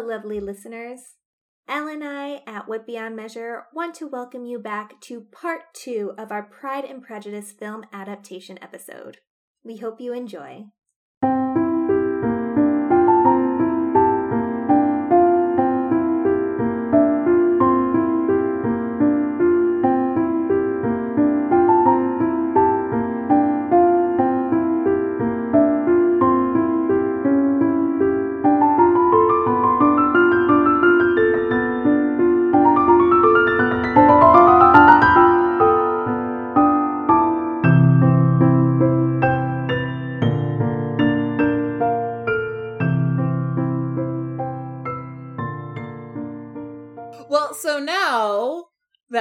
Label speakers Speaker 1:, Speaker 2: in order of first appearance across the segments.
Speaker 1: Lovely listeners. Elle and I at Whip Beyond Measure want to welcome you back to part two of our Pride and Prejudice film adaptation episode. We hope you enjoy.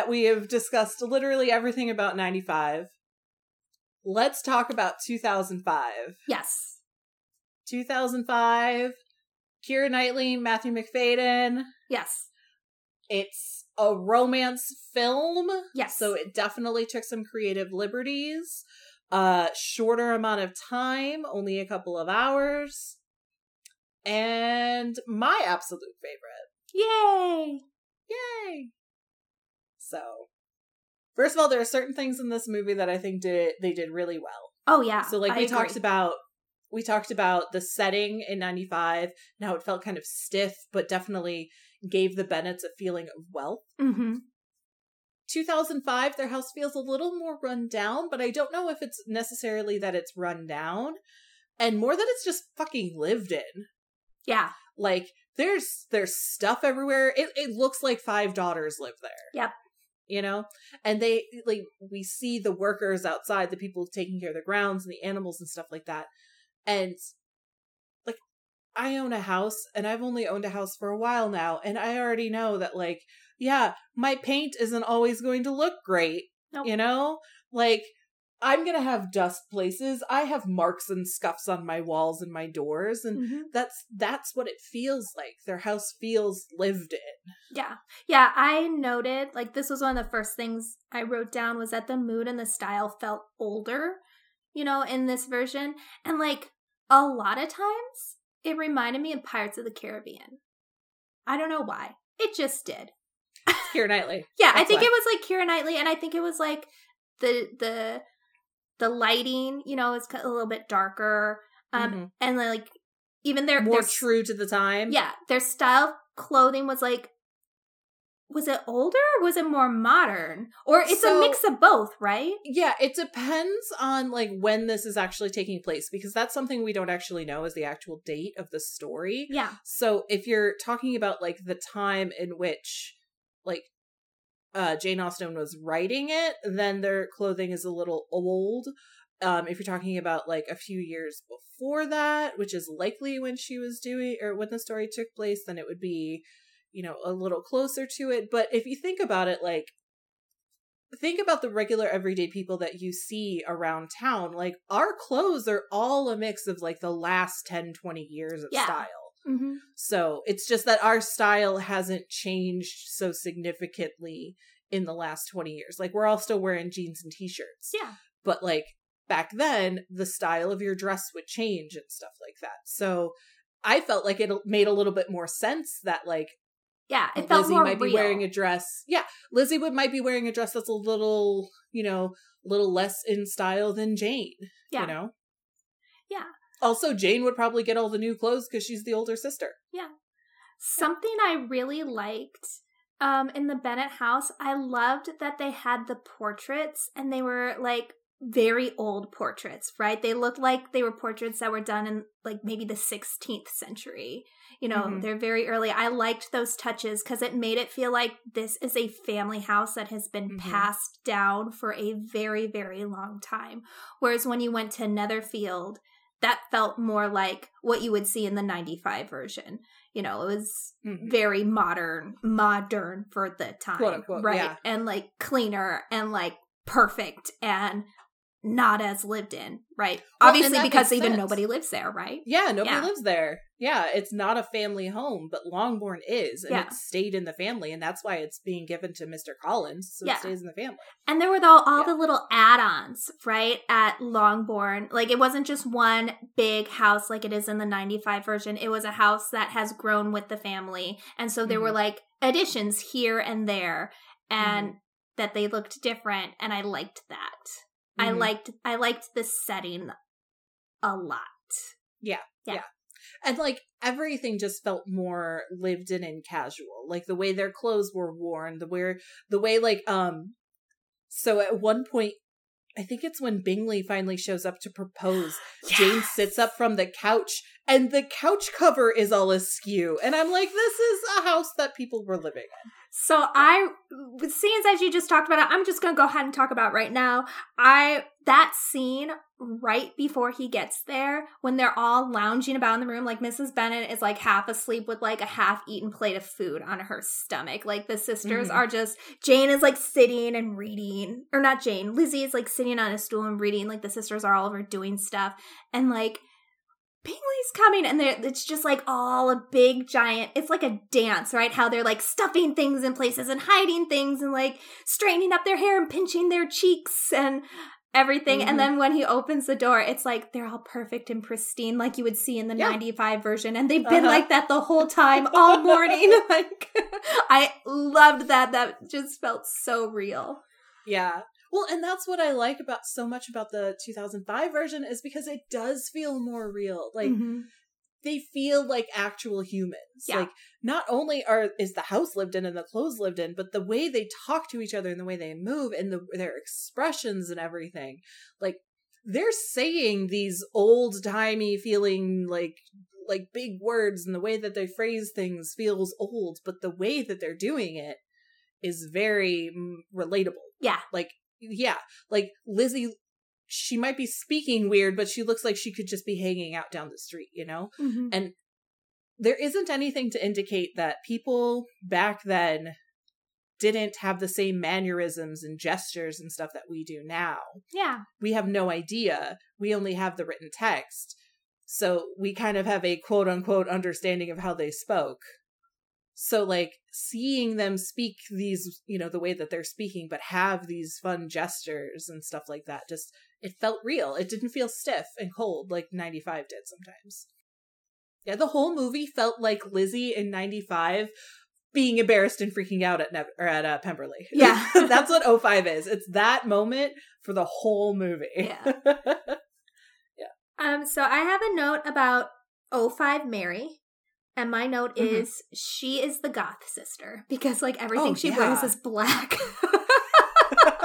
Speaker 2: That we have discussed literally everything about 95, let's talk about 2005.
Speaker 1: Yes.
Speaker 2: 2005, Keira Knightley, Matthew Macfadyen.
Speaker 1: Yes.
Speaker 2: It's a romance film.
Speaker 1: Yes.
Speaker 2: So it definitely took some creative liberties. Uh shorter amount of time, only a couple of hours. And my absolute favorite.
Speaker 1: Yay!
Speaker 2: Yay! So, first of all, there are certain things in this movie that I think did they did really well.
Speaker 1: Oh yeah.
Speaker 2: So, like
Speaker 1: I
Speaker 2: we
Speaker 1: agree.
Speaker 2: talked about, we talked about the setting in '95. Now it felt kind of stiff, but definitely gave the Bennets a feeling of wealth.
Speaker 1: Mhm.
Speaker 2: 2005, their house feels a little more run down, but I don't know if it's necessarily that it's run down, and more that it's just fucking lived in.
Speaker 1: Yeah.
Speaker 2: Like there's there's stuff everywhere. It it looks like five daughters live there.
Speaker 1: Yep.
Speaker 2: You know? And they like we see the workers outside, the people taking care of the grounds and the animals and stuff like that. And like I own a house and I've only owned a house for a while now and I already know that like yeah, my paint isn't always going to look great.
Speaker 1: Nope.
Speaker 2: You know? Like I'm going to have dust places. I have marks and scuffs on my walls and my doors and
Speaker 1: Mhm.
Speaker 2: that's that's what it feels like their house feels lived in
Speaker 1: Yeah. Yeah, I noted like this was one of the first things I wrote down was that the mood and the style felt older, you know, in this version. And like a lot of times it reminded me of Pirates of the Caribbean. I don't know why. It just did.
Speaker 2: Keira Knightley.
Speaker 1: Yeah, I think
Speaker 2: why.
Speaker 1: it was like Keira Knightley and I think it was like the the the lighting, you know, is a little bit darker. Um
Speaker 2: Mhm.
Speaker 1: and like even their
Speaker 2: more
Speaker 1: their
Speaker 2: true to the time
Speaker 1: yeah, their style of clothing was like was it older or was it more modern? Or it's
Speaker 2: So-
Speaker 1: a mix of both, right?
Speaker 2: yeah it depends on like when this is actually taking place because that's something we don't actually know is the actual date of the story
Speaker 1: Yeah.
Speaker 2: so if you're talking about like the time in which like uh jane austen was writing it then their clothing is a little old um if you're talking about like a few years before that which is likely when she was doing or when the story took place then it would be you know a little closer to it but if you think about it like think about the regular everyday people that you see around town like our clothes are all a mix of like the last 10 20 years of
Speaker 1: Yeah.
Speaker 2: style
Speaker 1: Mm-hmm.
Speaker 2: so it's just that our style hasn't changed so significantly in the last 20 years. Like we're all still wearing jeans and t-shirts.
Speaker 1: Yeah.
Speaker 2: But like back then, the style of your dress would change and stuff like that. So I felt like it made a little bit more sense that like
Speaker 1: Yeah. It felt
Speaker 2: Lizzie
Speaker 1: more
Speaker 2: might
Speaker 1: real.
Speaker 2: be wearing a dress. Yeah, Lizzie would might be wearing a dress that's a little, you know, a little less in style than Jane.
Speaker 1: Yeah.
Speaker 2: You know?
Speaker 1: Yeah.
Speaker 2: Also, Jane would probably get all the new clothes because she's the older sister. Yeah.
Speaker 1: Something I really liked um in the Bennet house, I loved that they had the portraits and they were like very old portraits, right? They looked like they were portraits that were done in like maybe the 16th century. You know,
Speaker 2: Mhm.
Speaker 1: they're very early. I liked those touches because it made it feel like this is a family house that has been
Speaker 2: Mhm.
Speaker 1: passed down for a very, very long time. Whereas when you went to Netherfield, that felt more like what you would see in the 95 version. You know, it was
Speaker 2: Mhm.
Speaker 1: very modern, modern for the time,
Speaker 2: Quote, unquote,
Speaker 1: right?
Speaker 2: yeah.
Speaker 1: And like cleaner and like perfect and not as lived in, right?
Speaker 2: Well,
Speaker 1: Obviously, because even
Speaker 2: sense.
Speaker 1: nobody lives there, right?
Speaker 2: Yeah, nobody
Speaker 1: Yeah.
Speaker 2: lives there. Yeah, it's not a family home, but Longbourn is, and
Speaker 1: Yeah.
Speaker 2: it stayed in the family, and that's why it's being given to Mr. Collins, so
Speaker 1: Yeah.
Speaker 2: it stays in the family.
Speaker 1: And there were the, all
Speaker 2: Yeah.
Speaker 1: the little add-ons, right, at Longbourn. Like it wasn't just one big house like it is in the 95 version. It was a house that has grown with the family. And so there were
Speaker 2: Mhm.
Speaker 1: like additions here and there and
Speaker 2: Mm-hmm.
Speaker 1: that they looked different and I liked that. I
Speaker 2: Mhm.
Speaker 1: liked I liked the setting a lot.
Speaker 2: And like everything just felt more lived in and casual. Like the way their clothes were worn the where the way like um so at one point i think it's when bingley finally shows up to propose. Jane sits up from the couch and the couch cover is all askew. And i'm like this is a house that people were living in.
Speaker 1: So I with scenes as you just talked about it, I'm just gonna go ahead and talk about right now. I that scene right before he gets there, when they're all lounging about in the room, like Mrs. Bennet is like half asleep with like a half eaten plate of food on her stomach. Like the sisters
Speaker 2: Mhm.
Speaker 1: are just Jane is like sitting and reading. Or not Jane, Lizzie is like sitting on a stool and reading, like the sisters are all over doing stuff. And like Bingley's coming and it's just like all a big giant it's like a dance right how they're like stuffing things in places and hiding things and like straightening up their hair and pinching their cheeks and everything
Speaker 2: Mhm.
Speaker 1: and then when he opens the door it's like they're all perfect and pristine like you would see in the
Speaker 2: Yeah.
Speaker 1: 95 version and they've been
Speaker 2: Uh-huh.
Speaker 1: like that the whole time all morning like i loved that that just felt so real
Speaker 2: yeah well and that's what i like about so much about the 2005 version is because it does feel more real like
Speaker 1: Mhm.
Speaker 2: They feel like actual humans.
Speaker 1: Yeah.
Speaker 2: Like not only are is the house lived in and the clothes lived in, but the way they talk to each other and the way they move and the, their expressions and everything. Like they're saying these old timey feeling like like big words and the way that they phrase things feels old, but the way that they're doing it is very mm, relatable.
Speaker 1: yeah
Speaker 2: Like yeah, like Lizzie she might be speaking weird, but she looks like she could just be hanging out down the street, you know?
Speaker 1: Mhm.
Speaker 2: And there isn't anything to indicate that people back then didn't have the same mannerisms and gestures and stuff that we do now.
Speaker 1: yeah
Speaker 2: We have no idea. We only have the written text. So we kind of have a quote unquote understanding of how they spoke. So, like, seeing them speak these, you know, the way that they're speaking, but have these fun gestures and stuff like that, just, it felt real. It didn't feel stiff and cold like 95 did sometimes. Yeah, the whole movie felt like Lizzie in 95 being embarrassed and freaking out at Nev- or at uh, Pemberley.
Speaker 1: Yeah.
Speaker 2: That's what 05 is. It's that moment for the whole movie.
Speaker 1: Yeah. yeah. Um, so I have a note about 05 Mary. And my note
Speaker 2: Mhm.
Speaker 1: is she is the goth sister because like everything
Speaker 2: Oh,
Speaker 1: she
Speaker 2: yeah.
Speaker 1: wears is black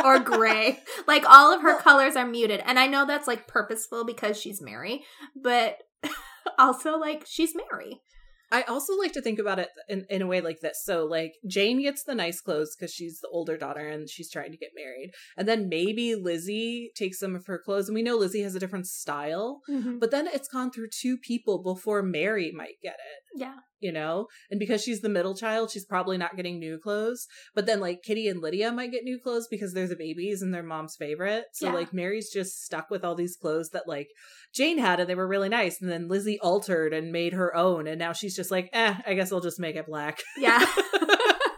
Speaker 1: or gray. Like all of her colors are muted. And I know that's like purposeful because she's Mary, but also like she's Mary.
Speaker 2: I also like to think about it in, in a way like this. So, like, Jane gets the nice clothes because she's the older daughter and she's trying to get married. And then maybe Lizzie takes some of her clothes. And we know Lizzie has a different style. Mm-hmm. But then it's gone through two people before Mary might get it,
Speaker 1: yeah.
Speaker 2: You know? And because she's the middle child, she's probably not getting new clothes. But then, like, Kitty and Lydia might get new clothes because they're the babies and they're mom's favorite. So,
Speaker 1: Yeah.
Speaker 2: like, Mary's just stuck with all these clothes that, like, Jane had and they were really nice. And then Lizzie altered and made her own. And now she's just like, eh, I guess I'll just make it black.
Speaker 1: Yeah.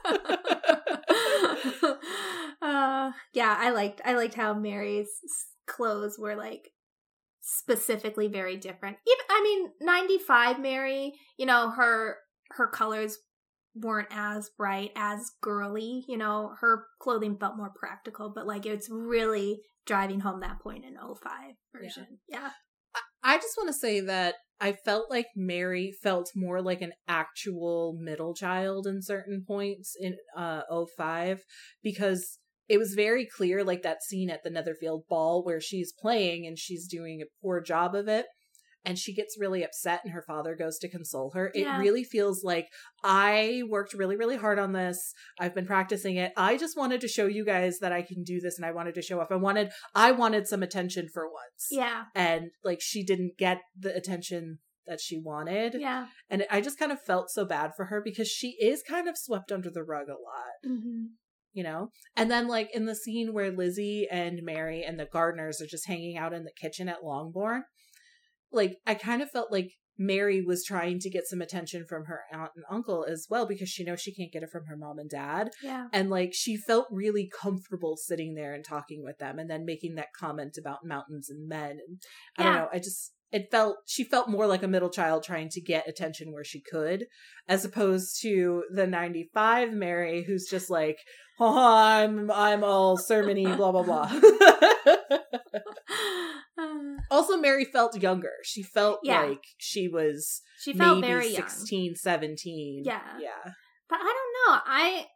Speaker 1: uh, yeah, I liked I liked how Mary's clothes were like specifically very different. Even I mean, 95 Mary, you know, her her colors weren't as bright, as girly, you know, her clothing felt more practical, but like it's really driving home that point in 05 version. Yeah.
Speaker 2: I just want to say that I felt like Mary felt more like an actual middle child in certain points in uh 05 because it was very clear like that scene at the Netherfield ball where she's playing and she's doing a poor job of it and she gets really upset and her father goes to console her.
Speaker 1: Yeah.
Speaker 2: It really feels like I worked really really hard on this. I've been practicing it. I just wanted to show you guys that I can do this and I wanted to show off. I wanted I wanted some attention for once
Speaker 1: Yeah.
Speaker 2: and like she didn't get the attention that she wanted
Speaker 1: Yeah.
Speaker 2: and i just kind of felt so bad for her because she is kind of swept under the rug a lot
Speaker 1: hmm
Speaker 2: you know and then like in the scene where lizzie and mary and the Gardiners are just hanging out in the kitchen at longbourn like i kind of felt like Mary was trying to get some attention from her aunt and uncle as well because she knows she can't get it from her mom and dad.
Speaker 1: Yeah.
Speaker 2: And like she felt really comfortable sitting there and talking with them and then making that comment about mountains and men. And I don't know, I just it felt she felt more like a middle child trying to get attention where she could, as opposed to the ninety five Mary who's just like, oh, I'm I'm all sermony, blah blah blah. Also Mary felt younger. She felt
Speaker 1: Yeah.
Speaker 2: like she was
Speaker 1: she felt
Speaker 2: maybe
Speaker 1: very young.
Speaker 2: 16, 17.
Speaker 1: Yeah.
Speaker 2: Yeah.
Speaker 1: But I don't know. I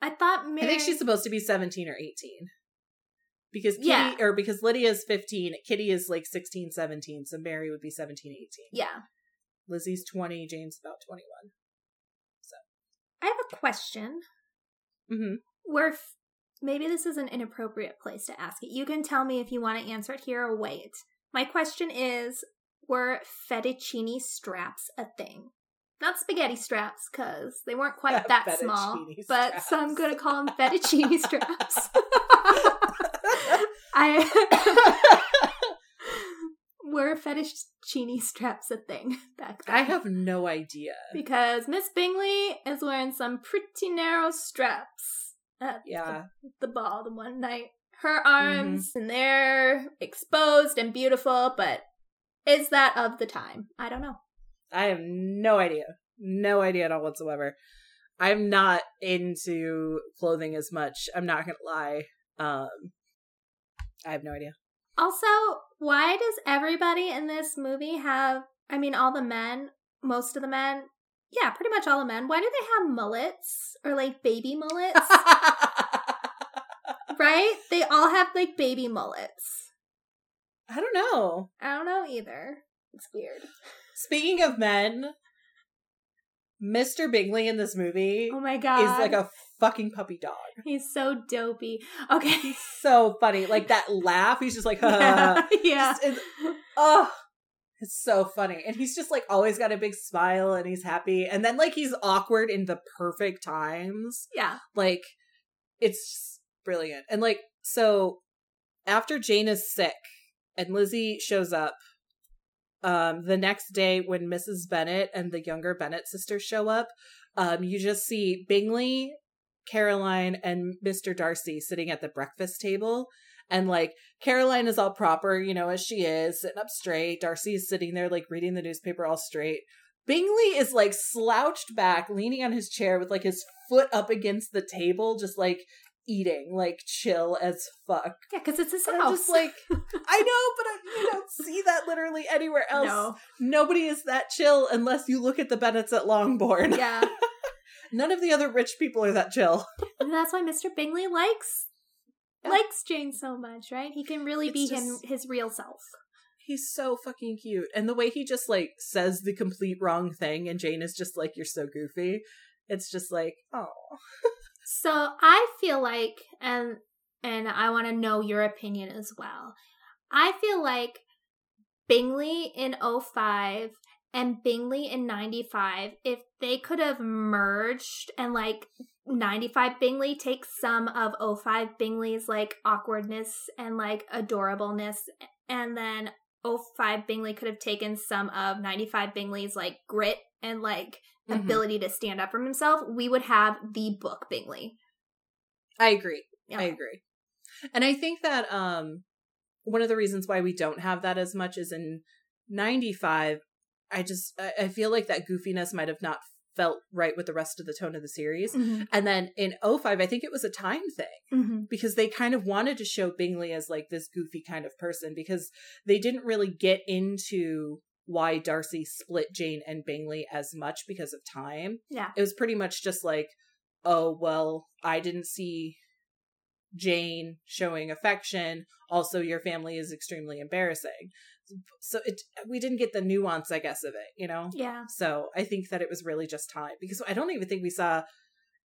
Speaker 1: I thought Mary
Speaker 2: I think she's supposed to be 17 or 18. Because Kitty,
Speaker 1: Yeah.
Speaker 2: or because Lydia's 15, Kitty is like 16, 17, so Mary would be 17, 18.
Speaker 1: Yeah.
Speaker 2: Lizzie's 20, Jane's about 21.
Speaker 1: So I have a question.
Speaker 2: Mm-hmm.
Speaker 1: Where f- maybe this is an inappropriate place to ask it. You can tell me if you want to answer it here or wait. My question is were fettuccine straps a thing? Not spaghetti straps, because they weren't quite that small.
Speaker 2: Fettuccine
Speaker 1: But so I'm going to call them fettuccine straps. I were fettuccine straps a thing back then?
Speaker 2: I have no idea.
Speaker 1: because Miss Bingley is wearing some pretty narrow straps at
Speaker 2: Yeah.
Speaker 1: the, the ball the one night. Her
Speaker 2: Mm-hmm.
Speaker 1: arms and they're exposed and beautiful, but is that of the time? I don't know.
Speaker 2: I have no idea. No idea at all whatsoever. I'm not into clothing as much. I'm not gonna lie. Um I have no idea.
Speaker 1: Also, why does everybody in this movie have? I mean, all the men, most of the men, yeah, pretty much all the men. Why do they have mullets or like baby mullets? right? They all have like baby mullets.
Speaker 2: I don't know.
Speaker 1: I don't know either. It's weird.
Speaker 2: Speaking of men, Mr. Bingley in this movie
Speaker 1: Oh my god.
Speaker 2: is like a fucking puppy dog.
Speaker 1: He's so dopey. Okay.
Speaker 2: He's so funny. Like that laugh, he's just like,
Speaker 1: yeah. yeah.
Speaker 2: Just- it's- oh, it's so funny. And he's just like always got a big smile and he's happy. And then like he's awkward in the perfect times.
Speaker 1: Yeah.
Speaker 2: Like it's brilliant. And like so after Jane is sick and Lizzie shows up um the next day when Mrs. Bennet and the younger Bennet sisters show up, um you just see Bingley, Caroline and Mr. Darcy sitting at the breakfast table and like Caroline is all proper, you know, as she is, sitting up straight. Darcy is sitting there like reading the newspaper all straight. Bingley is like slouched back, leaning on his chair with like his foot up against the table, just like eating, like chill as fuck.
Speaker 1: Yeah, because it's his
Speaker 2: And
Speaker 1: house.
Speaker 2: I'm just like, I know, but I, you don't see that literally anywhere else.
Speaker 1: no.
Speaker 2: Nobody is that chill unless you look at the Bennets at Longbourn.
Speaker 1: Yeah.
Speaker 2: None of the other rich people are that chill.
Speaker 1: And that's why Mr. Bingley likes
Speaker 2: Yeah.
Speaker 1: likes Jane so much, right? He can really
Speaker 2: It's
Speaker 1: be him his real self.
Speaker 2: He's so fucking cute. And the way he just like says the complete wrong thing and Jane is just like, You're so goofy. It's just like, oh.
Speaker 1: So I feel like and and I want to know your opinion as well. I feel like Bingley in 05 and Bingley in 95 if they could have merged and like 95 Bingley takes some of 05 Bingley's like awkwardness and like adorableness and then 05 Bingley could have taken some of 95 Bingley's like grit and like
Speaker 2: Mhm.
Speaker 1: ability to stand up for himself, we would have the book Bingley.
Speaker 2: I agree.
Speaker 1: Yeah.
Speaker 2: I agree. And I think that um one of the reasons why we don't have that as much is in 95 I just I feel like that goofiness might have not felt right with the rest of the tone of the series.
Speaker 1: Mm-hmm.
Speaker 2: And then in 05 I think it was a time thing
Speaker 1: Mm-hmm.
Speaker 2: because they kind of wanted to show Bingley as like this goofy kind of person because they didn't really get into why Darcy split Jane and Bingley as much because of time.
Speaker 1: Yeah.
Speaker 2: It was pretty much just like, oh, well, I didn't see Jane showing affection. Also, your family is extremely embarrassing. So it we didn't get the nuance, I guess, of it, you know?
Speaker 1: Yeah.
Speaker 2: So I think that it was really just time because I don't even think we saw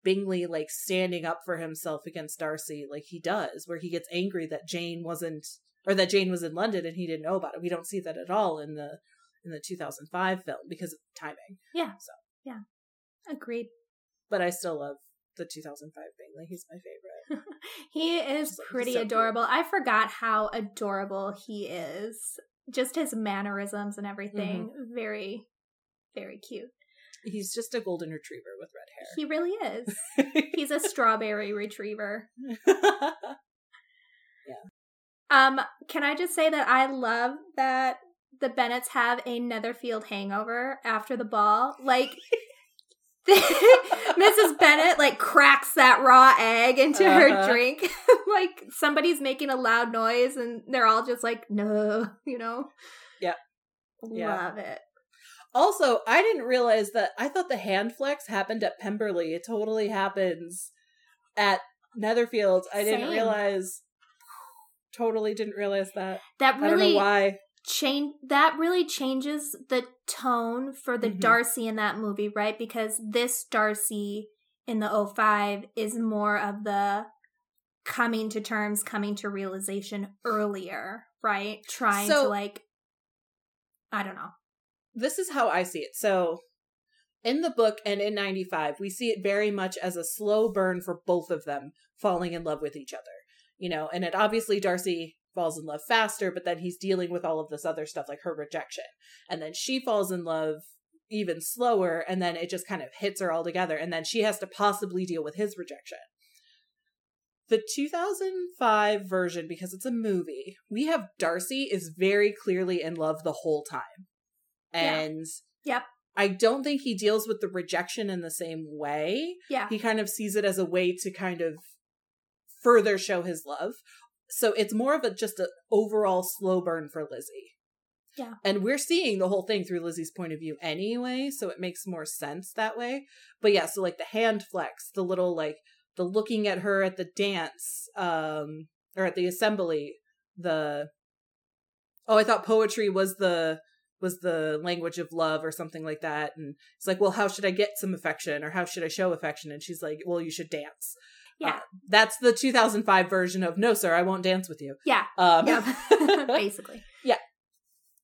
Speaker 2: Bingley like standing up for himself against Darcy like he does, where he gets angry that Jane wasn't or that Jane was in London and he didn't know about it. We don't see that at all in the in the 2005 film because of timing.
Speaker 1: Yeah.
Speaker 2: So.
Speaker 1: Yeah. Agreed.
Speaker 2: But I still love the 2005 Bingley. He's my favorite.
Speaker 1: He is pretty
Speaker 2: so
Speaker 1: adorable. I forgot how adorable he is. Just his mannerisms and everything.
Speaker 2: Mm-hmm.
Speaker 1: Very, very cute.
Speaker 2: He's just a golden retriever with red hair.
Speaker 1: He really is. He's a strawberry retriever. Yeah. Um, can I just say that I love that the Bennets have a Netherfield hangover after the ball? Like Mrs. Bennet like cracks that raw egg into her
Speaker 2: Uh-huh.
Speaker 1: drink. like somebody's making a loud noise and they're all just like, no, you know?
Speaker 2: Yep. Yeah.
Speaker 1: Love it.
Speaker 2: also, I didn't realize that I thought the hand flex happened at Pemberley. It totally happens at Netherfields. I didn't realize totally didn't realize that.
Speaker 1: That
Speaker 2: I don't know
Speaker 1: really
Speaker 2: why.
Speaker 1: Change that really changes the tone for the
Speaker 2: Mhm.
Speaker 1: Darcy in that movie, right? Because this Darcy in the 05 is more of the coming to terms, coming to realization earlier, right? Trying
Speaker 2: So-
Speaker 1: to like I don't know.
Speaker 2: this is how I see it. So, in the book and in 95, we see it very much as a slow burn for both of them falling in love with each other. You know, and it obviously Darcy falls in love faster, but then he's dealing with all of this other stuff like her rejection. And then she falls in love even slower, and then it just kind of hits her all together. And then she has to possibly deal with his rejection. The 2005 version, because it's a movie, we have Darcy is very clearly in love the whole time.
Speaker 1: Yeah.
Speaker 2: And
Speaker 1: Yep.
Speaker 2: I don't think he deals with the rejection in the same way.
Speaker 1: Yeah.
Speaker 2: He kind of sees it as a way to kind of further show his love. So it's more of a just an overall slow burn for Lizzie.
Speaker 1: Yeah.
Speaker 2: And we're seeing the whole thing through Lizzie's point of view anyway, so it makes more sense that way. But yeah, so like the hand flex, the little like the looking at her at the dance, um, or at the assembly, the oh, I thought poetry was the was the language of love or something like that. And it's like, well, how should I get some affection or how should I show affection? And she's like, well, you should dance.
Speaker 1: Yeah.
Speaker 2: Uh, that's the 2005 version of no, sir, I won't dance with you.
Speaker 1: Yeah.
Speaker 2: Um,
Speaker 1: Yeah. Basically. Yeah.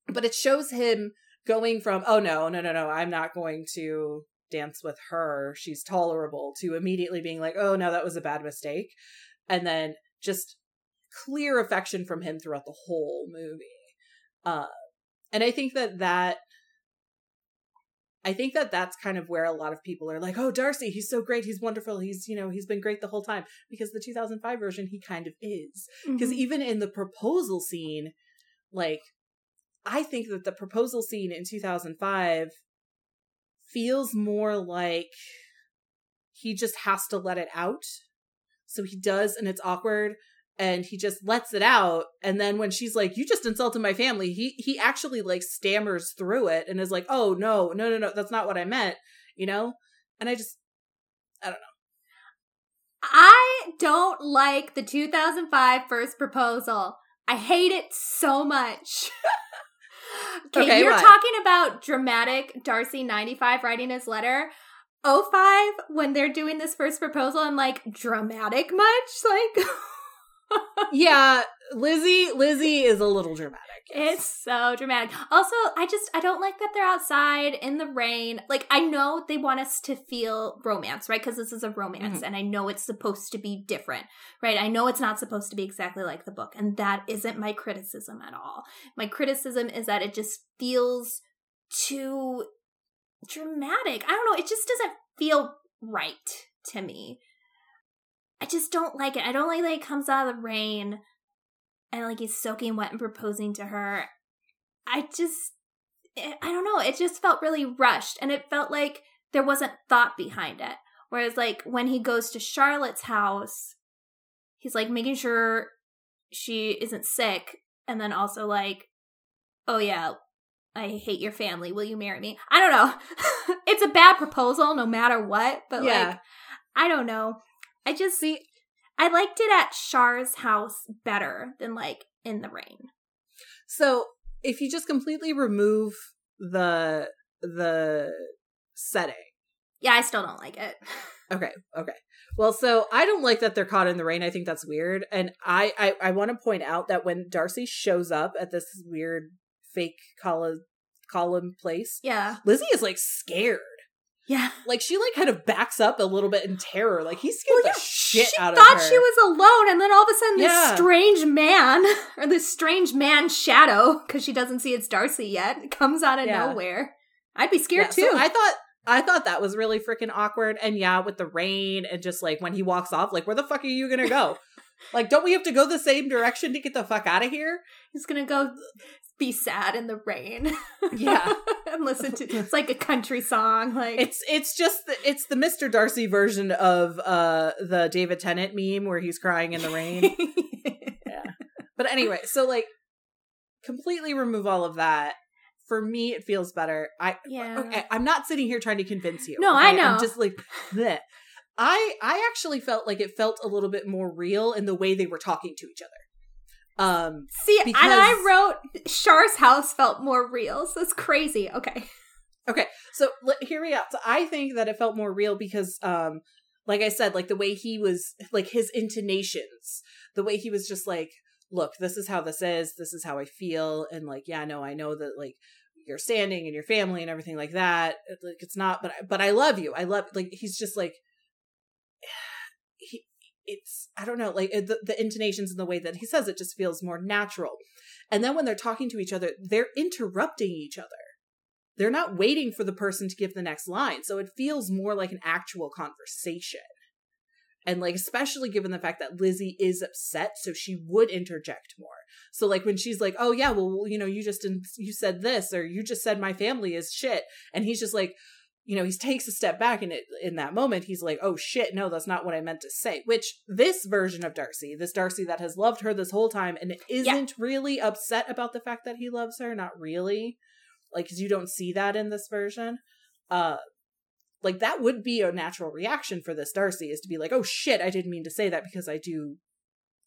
Speaker 2: But it shows him going from oh no no no no i'm not going to dance with her she's tolerable to immediately being like oh no that was a bad mistake and then just clear affection from him throughout the whole movie uh and i think that that I think that that's kind of where a lot of people are like, "Oh, Darcy, he's so great. He's wonderful. He's, you know, he's been great the whole time." Because the 2005 version, he kind of is because
Speaker 1: Mhm.
Speaker 2: even in the proposal scene like i think that the proposal scene in 2005 feels more like he just has to let it out so he does and it's awkward and he just lets it out and then when she's like you just insulted my family he he actually like stammers through it and is like oh no no no no that's not what i meant you know and i just
Speaker 1: I don't know. I don't like the 2005 first proposal. I hate it so much. okay,
Speaker 2: Okay,
Speaker 1: you're
Speaker 2: what?
Speaker 1: talking about dramatic Darcy 95 writing his letter. 05 when they're doing this first proposal I'm like dramatic much like
Speaker 2: yeah lizzie lizzie is a little dramatic yes.
Speaker 1: It's so dramatic. Also, I just I don't like that they're outside in the rain. Like I know they want us to feel romance, right? Because this is a romance
Speaker 2: Mhm.
Speaker 1: and I know it's supposed to be different, right? I know it's not supposed to be exactly like the book, and that isn't my criticism at all. My criticism is that it just feels too dramatic. I don't know, it just doesn't feel right to me. I just don't like it. I don't like that it comes out of the rain and like he's soaking wet and proposing to her. I just, I I don't know. It just felt really rushed and it felt like there wasn't thought behind it. Whereas, like, when he goes to Charlotte's house, he's like making sure she isn't sick and then also like, oh yeah, I hate your family. Will you marry me? I don't know. it's a bad proposal no matter what, but
Speaker 2: Yeah.
Speaker 1: like, I don't know. I just see, I liked it at Char's house better than like in the rain.
Speaker 2: So if you just completely remove the the setting.
Speaker 1: Yeah, I still don't like it.
Speaker 2: Okay, okay. Well, so I don't like that they're caught in the rain. I think that's weird. And I I, I want to point out that when Darcy shows up at this weird fake column column place,
Speaker 1: Yeah.
Speaker 2: Lizzie is like scared.
Speaker 1: Yeah.
Speaker 2: Like she like kind of backs up a little bit in terror. Like he scared
Speaker 1: Well,
Speaker 2: the shit
Speaker 1: she
Speaker 2: out of her.
Speaker 1: she thought she was alone, and then all of a sudden, this
Speaker 2: Yeah.
Speaker 1: strange man, or this strange man shadow, because she doesn't see it's Darcy yet, comes out of
Speaker 2: Yeah.
Speaker 1: nowhere. I'd be scared
Speaker 2: Yeah,
Speaker 1: too.
Speaker 2: so I thought I thought that was really freaking awkward. And yeah, with the rain and just like when he walks off, like where the fuck are you gonna go? like, don't we have to go the same direction to get the fuck out of here?
Speaker 1: He's gonna go be sad in the rain.
Speaker 2: Yeah.
Speaker 1: and listen to it's like a country song. Like
Speaker 2: It's it's just the, it's the Mr. Darcy version of uh the David Tennant meme where he's crying in the rain. yeah. but anyway, so like completely remove all of that. For me, it feels better. I
Speaker 1: yeah.
Speaker 2: okay, I'm not sitting here trying to convince you.
Speaker 1: No, I
Speaker 2: okay? I'm
Speaker 1: know.
Speaker 2: just like bleh. I I actually felt like it felt a little bit more real in the way they were talking to each other. Um
Speaker 1: See,
Speaker 2: because-
Speaker 1: and I wrote Char's house felt more real, so it's crazy. Okay.
Speaker 2: Okay, so hear me out. So I think that it felt more real because, um, like I said, like the way he was, like his intonations, the way he was just like, "Look, this is how this is. This is how I feel," and like, yeah, no, I know that like you're standing and your family and everything like that. Like it's not, but I, but I love you. I love like he's just like. It's I don't know like the the intonations and the way that he says it just feels more natural. And then when they're talking to each other, they're interrupting each other they're not waiting for the person to give the next line. So it feels more like an actual conversation. And like, especially given the fact that Lizzie is upset, so she would interject more. So like when she's like, "Oh yeah, well, you know, you just you said this, or you just said my family is shit," and he's just like, you know, he takes a step back, and it, in that moment, he's like, "Oh shit, no, that's not what I meant to say." Which this version of Darcy, this Darcy that has loved her this whole time, and isn't really upset about the fact that he loves her, not really like because you don't see that in this version uh like that would be a natural reaction for this darcy is to be like oh shit i didn't mean to say that because i do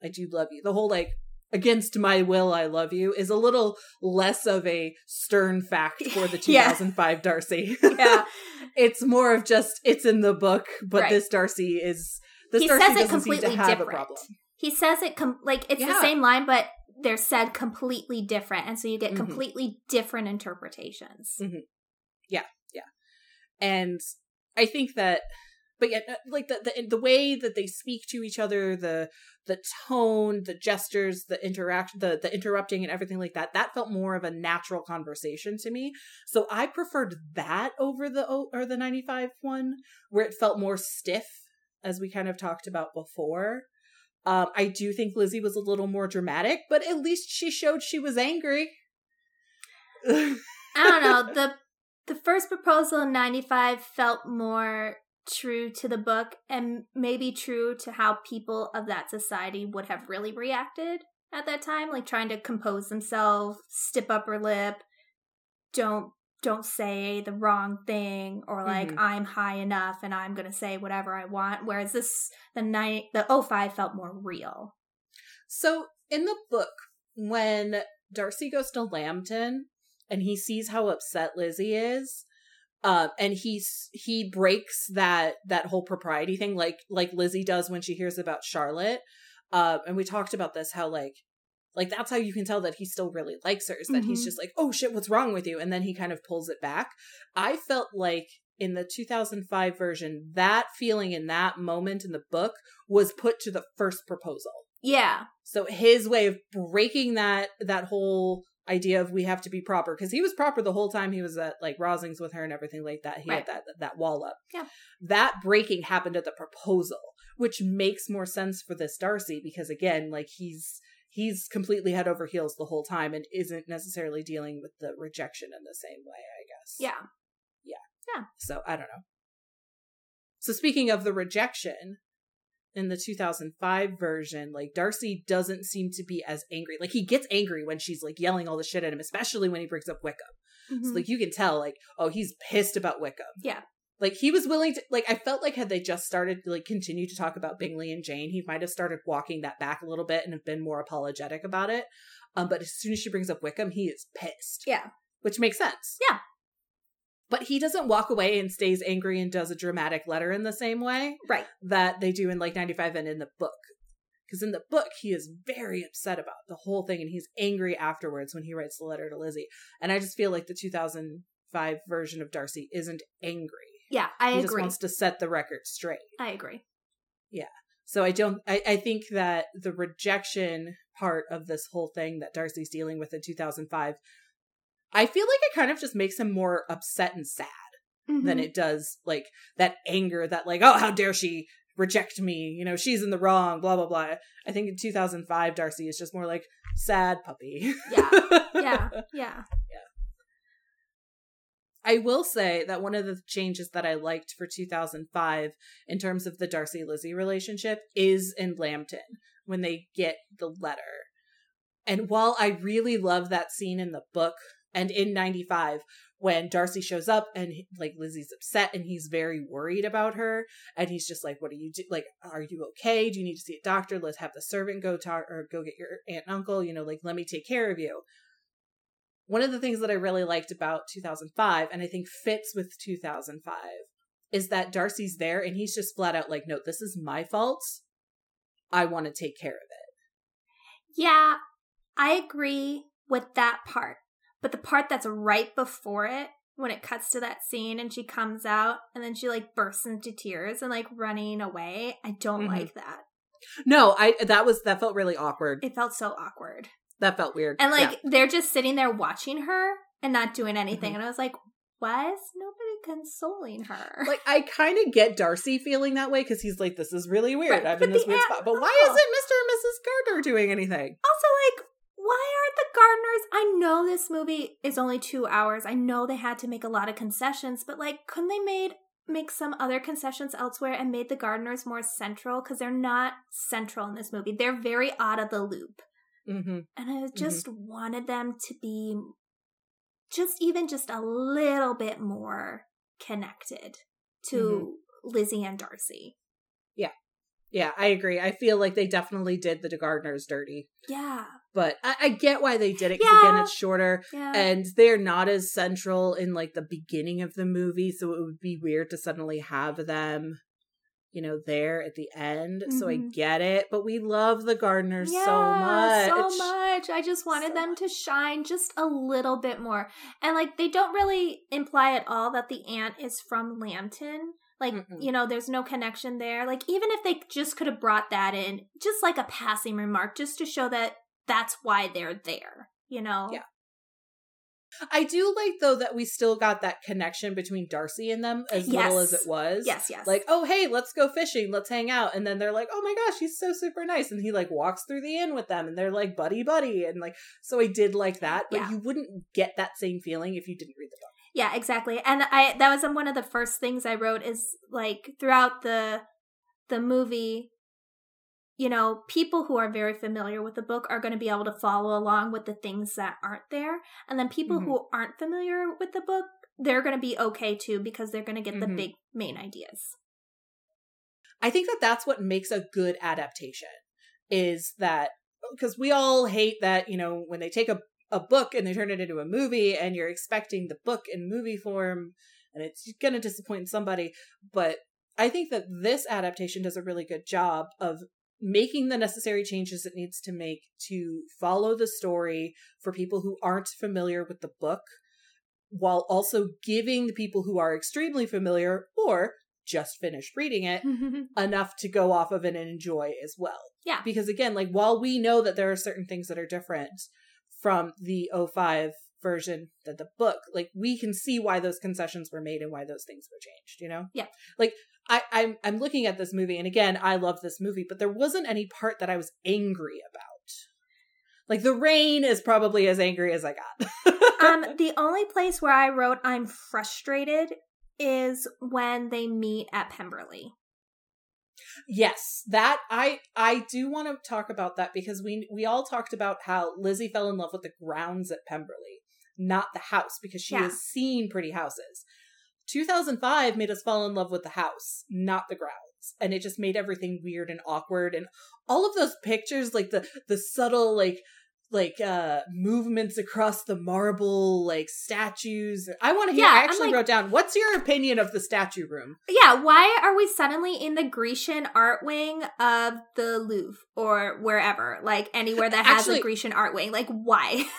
Speaker 2: i do love you the whole like against my will i love you is a little less of a stern fact for the
Speaker 1: Yeah.
Speaker 2: 2005 darcy
Speaker 1: Yeah.
Speaker 2: it's more of just it's in the book but
Speaker 1: Right.
Speaker 2: this darcy is this
Speaker 1: He
Speaker 2: darcy
Speaker 1: says it
Speaker 2: doesn't seem to
Speaker 1: completely different. He says it com- like it's
Speaker 2: Yeah.
Speaker 1: the same line, but they're said completely different, and so you get
Speaker 2: Mhm.
Speaker 1: completely different interpretations.
Speaker 2: Mm. and I think that, but yeah, like the, the the way that they speak to each other, the the tone, the gestures, the interact, the the interrupting, and everything like that, that felt more of a natural conversation to me. So I preferred that over the or the ninety five one, where it felt more stiff, as we kind of talked about before. Um, I do think Lizzie was a little more dramatic, but at least she showed she was angry.
Speaker 1: I don't know the the first proposal in '95 felt more true to the book and maybe true to how people of that society would have really reacted at that time, like trying to compose themselves, stiff upper lip, don't don't say the wrong thing or like
Speaker 2: Mhm.
Speaker 1: I'm high enough and I'm gonna say whatever I want. Whereas this the night the 05 felt more real.
Speaker 2: So in the book, when Darcy goes to Lambton and he sees how upset Lizzie is, uh, and he's he breaks that that whole propriety thing, like like Lizzie does when she hears about Charlotte. Uh, and we talked about this how like like that's how you can tell that he still really likes her is that he's
Speaker 1: Mhm.
Speaker 2: just like oh shit what's wrong with you and then he kind of pulls it back i felt like in the 2005 version that feeling in that moment in the book was put to the first proposal
Speaker 1: Yeah.
Speaker 2: so his way of breaking that that whole idea of we have to be proper because he was proper the whole time he was at like Rosings with her and everything like that. He
Speaker 1: Right.
Speaker 2: had that that wall up.
Speaker 1: Yeah.
Speaker 2: That breaking happened at the proposal, which makes more sense for this Darcy because again, like he's he's completely head over heels the whole time and isn't necessarily dealing with the rejection in the same way, I guess.
Speaker 1: Yeah. Yeah. Yeah.
Speaker 2: So I don't know. So speaking of the rejection, in the 2005 version, like Darcy doesn't seem to be as angry. Like he gets angry when she's like yelling all the shit at him, especially when he brings up Wickham. So
Speaker 1: Mhm.
Speaker 2: like you can tell, like, oh, he's pissed about Wickham.
Speaker 1: Yeah.
Speaker 2: Like he was willing to like I felt like had they just started like continue to talk about Bingley and Jane, he might have started walking that back a little bit and have been more apologetic about it. Um, but as soon as she brings up Wickham, he is pissed.
Speaker 1: Yeah.
Speaker 2: Which makes sense.
Speaker 1: Yeah.
Speaker 2: But he doesn't walk away and stays angry and does a dramatic letter in the same way
Speaker 1: Right.
Speaker 2: that they do in like 95 and in the book. Because in the book, he is very upset about the whole thing and he's angry afterwards when he writes the letter to Lizzie. And I just feel like the 2005 version of Darcy isn't angry.
Speaker 1: Yeah, I
Speaker 2: he just wants to set the record straight.
Speaker 1: I agree.
Speaker 2: Yeah so I don't, I, I think that the rejection part of this whole thing that Darcy's dealing with in 2005 I feel like it kind of just makes him more upset and sad
Speaker 1: Mhm.
Speaker 2: than it does like that anger that like, oh, how dare she reject me? You know, she's in the wrong, blah blah blah. I think in 2005 Darcy is just more like sad puppy.
Speaker 1: Yeah. Yeah. yeah, yeah.
Speaker 2: I will say that one of the changes that I liked for 2005 in terms of the Darcy Lizzie relationship is in Lambton when they get the letter. And while I really love that scene in the book and in 95 when Darcy shows up and like Lizzie's upset and he's very worried about her and he's just like what are you do like are you okay do you need to see a doctor let's have the servant go talk or go get your aunt and uncle you know like let me take care of you one of the things that I really liked about 2005, and I think fits with 2005, is that Darcy's there and he's just flat out like, no, this is my fault. I want to take care of it.
Speaker 1: Yeah, I agree with that part. But the part that's right before it, when it cuts to that scene and she comes out and then she like bursts into tears and like running away, I don't
Speaker 2: Mhm.
Speaker 1: like that.
Speaker 2: No, I that was that felt really awkward.
Speaker 1: It felt so awkward.
Speaker 2: That felt weird.
Speaker 1: And like
Speaker 2: Yeah.
Speaker 1: they're just sitting there watching her and not doing anything.
Speaker 2: Mhm.
Speaker 1: And I was like, why is nobody consoling her?
Speaker 2: like I kind of get Darcy feeling that way because he's like, this is really weird.
Speaker 1: Right,
Speaker 2: I'm
Speaker 1: but
Speaker 2: in this weird
Speaker 1: aunt-
Speaker 2: spot. But why
Speaker 1: oh.
Speaker 2: isn't Mr. and Mrs. Gardiner doing anything?
Speaker 1: Also, like, why aren't the Gardiners? I know this movie is only two hours. I know they had to make a lot of concessions, but like, couldn't they made make some other concessions elsewhere and made the Gardiners more central? Because they're not central in this movie. They're very out of the loop,
Speaker 2: Mm-hmm.
Speaker 1: and I just wanted them to be just even just a little bit more connected to Lizzie and Darcy.
Speaker 2: Yeah, Yeah, I agree. I feel like they definitely did the Gardiners dirty,
Speaker 1: Yeah,
Speaker 2: but I, I get why they did it. 'cause again,
Speaker 1: Yeah.
Speaker 2: it's shorter.
Speaker 1: yeah.
Speaker 2: and they're not as central in like the beginning of the movie so it would be weird to suddenly have them you know there at the end so i
Speaker 1: Mhm.
Speaker 2: get it but we love the Gardiners
Speaker 1: Yeah,
Speaker 2: so much
Speaker 1: So much. I just wanted
Speaker 2: So
Speaker 1: them to shine just a little bit more. And like they don't really imply at all that the aunt is from Lambton. Like,
Speaker 2: Mm-mm.
Speaker 1: you know, there's no connection there. Like even if they just could have brought that in, just like a passing remark just to show that that's why they're there, you know?
Speaker 2: Yeah. i do like though that we still got that connection between darcy and them as little as it was
Speaker 1: Yes, yes.
Speaker 2: like oh hey let's go fishing let's hang out and then they're like oh my gosh he's so super nice and he like walks through the inn with them and they're like buddy buddy and like so i did like that but
Speaker 1: Yeah.
Speaker 2: you wouldn't get that same feeling if you didn't read the book
Speaker 1: Yeah, exactly. And I that was um, one of the first things I wrote is like throughout the the movie, you know, people who are very familiar with the book are going to be able to follow along with the things that aren't there. And then people
Speaker 2: Mhm.
Speaker 1: who aren't familiar with the book, they're going to be okay too because they're going to get the
Speaker 2: Mhm.
Speaker 1: big main ideas.
Speaker 2: I think that that's what makes a good adaptation is that because we all hate that, you know, when they take a, a book and they turn it into a movie and you're expecting the book in movie form and it's going to disappoint somebody. But I think that this adaptation does a really good job of making the necessary changes it needs to make to follow the story for people who aren't familiar with the book while also giving the people who are extremely familiar or just finished reading it enough to go off of it and enjoy as well.
Speaker 1: Yeah.
Speaker 2: Because again, like while we know that there are certain things that are different from the 05 version than the book, like we can see why those concessions were made and why those things were changed, you know?
Speaker 1: Yeah.
Speaker 2: Like I, I'm I'm looking at this movie and again, I love this movie, but there wasn't any part that I was angry about. Like the rain is probably as angry as I got.
Speaker 1: um, the only place where I wrote I'm frustrated is when they meet at Pemberley.
Speaker 2: Yes, that I I do want to talk about that because we we all talked about how Lizzie fell in love with the grounds at Pemberley, not the house because she
Speaker 1: Yeah.
Speaker 2: has seen pretty houses. 2005 made us fall in love with the house, not the grounds, and it just made everything weird and awkward and all of those pictures like the the subtle like like uh movements across the marble like statues i want to hear
Speaker 1: Yeah,
Speaker 2: i actually
Speaker 1: like-
Speaker 2: wrote down what's your opinion of the statue room
Speaker 1: Yeah, why are we suddenly in the Grecian art wing of the Louvre or wherever? Like anywhere that has
Speaker 2: Actually-
Speaker 1: a Grecian art wing. Like why?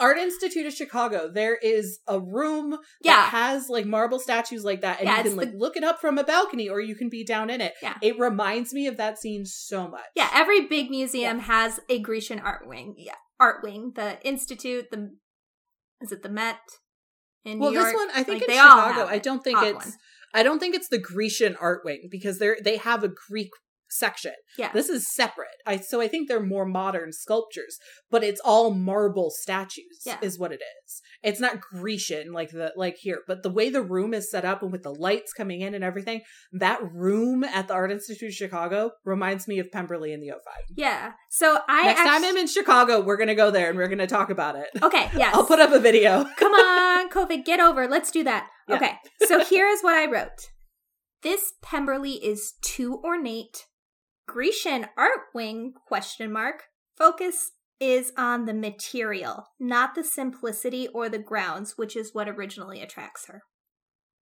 Speaker 2: Art Institute of Chicago, there is a room
Speaker 1: Yeah.
Speaker 2: that has like marble statues like that, and
Speaker 1: Yeah,
Speaker 2: you can like
Speaker 1: the-
Speaker 2: look it up from a balcony or you can be down in it.
Speaker 1: Yeah.
Speaker 2: It reminds me of that scene so much.
Speaker 1: yeah, every big museum has a Grecian art wing. Yeah, art wing. The Institute, the is it the Met in
Speaker 2: well,
Speaker 1: New York?
Speaker 2: this one I think
Speaker 1: Like,
Speaker 2: in
Speaker 1: they
Speaker 2: Chicago. I don't think
Speaker 1: Odd
Speaker 2: it's.
Speaker 1: one.
Speaker 2: I don't think it's the Grecian art wing because they're they have a Greek section.
Speaker 1: Yeah.
Speaker 2: This is separate. I so I think they're more modern sculptures, but it's all marble statues
Speaker 1: Yeah.
Speaker 2: is what it is. It's not Grecian like the like here, but the way the room is set up and with the lights coming in and everything, that room at the Art Institute of Chicago reminds me of Pemberley in the 05.
Speaker 1: yeah. So I
Speaker 2: Next time I'm in Chicago, we're going to go there and we're going to talk about it.
Speaker 1: Okay, yes.
Speaker 2: I'll put up a video.
Speaker 1: Come on, COVID, get over. Let's do that.
Speaker 2: Yeah.
Speaker 1: Okay, so here is what I wrote. This Pemberley is too ornate. Grecian art wing question mark. Focus is on the material, not the simplicity or the grounds, which is what originally attracts her.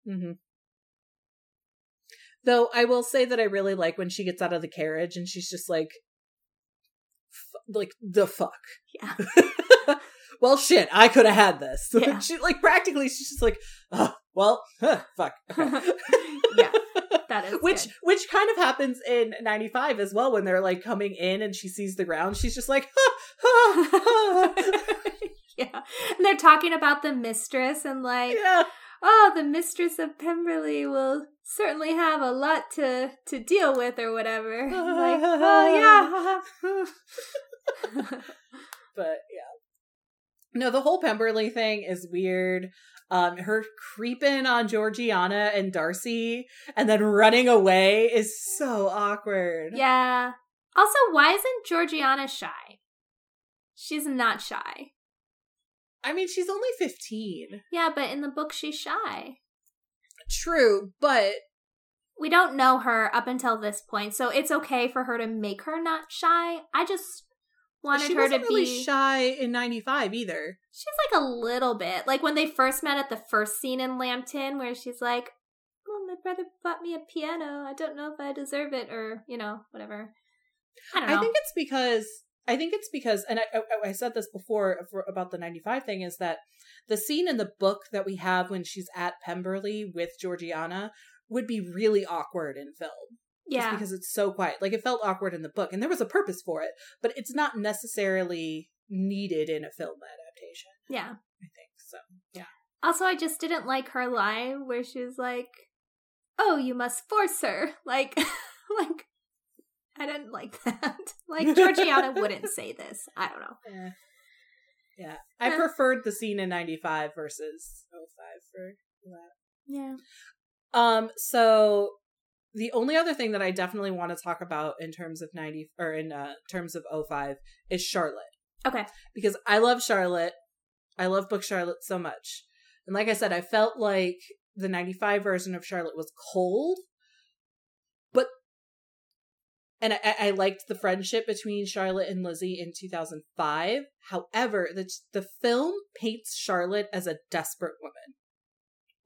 Speaker 2: Mm-hmm. Though I will say that I really like when she gets out of the carriage and she's just like, like the fuck.
Speaker 1: Yeah.
Speaker 2: well, shit, I could have had this.
Speaker 1: Yeah.
Speaker 2: she like practically, she's just like, oh, well, huh, fuck.
Speaker 1: Yeah, that is
Speaker 2: which
Speaker 1: good.
Speaker 2: which kind of happens in 95 as well when they're like coming in and she sees the ground she's just like "Ah, ah, ah."
Speaker 1: yeah. And they're talking about the mistress and like
Speaker 2: yeah
Speaker 1: oh, the mistress of Pemberley will certainly have a lot to to deal with or whatever. like, oh yeah.
Speaker 2: but yeah. No, the whole Pemberley thing is weird. Um, her creeping on Georgiana and Darcy and then running away is so awkward.
Speaker 1: yeah. Also, why isn't Georgiana shy? She's not shy.
Speaker 2: I mean, she's only 15.
Speaker 1: Yeah, but in the book she's shy.
Speaker 2: True, but
Speaker 1: We don't know her up until this point, so it's okay for her to make her not shy. I just wanted
Speaker 2: she
Speaker 1: her to
Speaker 2: really
Speaker 1: be
Speaker 2: shy in 95 either.
Speaker 1: She's like a little bit. Like when they first met at the first scene in Lambton, where she's like, Oh, my brother bought me a piano. I don't know if I deserve it, or, you know, whatever. I don't know.
Speaker 2: I think it's because I think it's because, and I, I, I said this before for, about the '95 thing, is that the scene in the book that we have when she's at Pemberley with Georgiana would be really awkward in film,
Speaker 1: yeah.
Speaker 2: because it's so quiet. Like it felt awkward in the book, and there was a purpose for it, but it's not necessarily needed in a film adaptation.
Speaker 1: yeah.
Speaker 2: I think so. Yeah,
Speaker 1: Also, I just didn't like her line where she was like, Oh, you must force her. Like, like, I didn't like that. Like, Georgiana wouldn't say this. I don't know.
Speaker 2: Eh. yeah. I preferred the scene in '95 versus 05 for that.
Speaker 1: Yeah.
Speaker 2: Um, so the only other thing that I definitely want to talk about in terms of 90 or in uh, terms of 05 is Charlotte
Speaker 1: Okay.
Speaker 2: because I love Charlotte. I love book Charlotte so much. And like I said, I felt like the 95 version of Charlotte was cold, but and I, I liked the friendship between Charlotte and Lizzie in 2005. However, the the film paints Charlotte as a desperate woman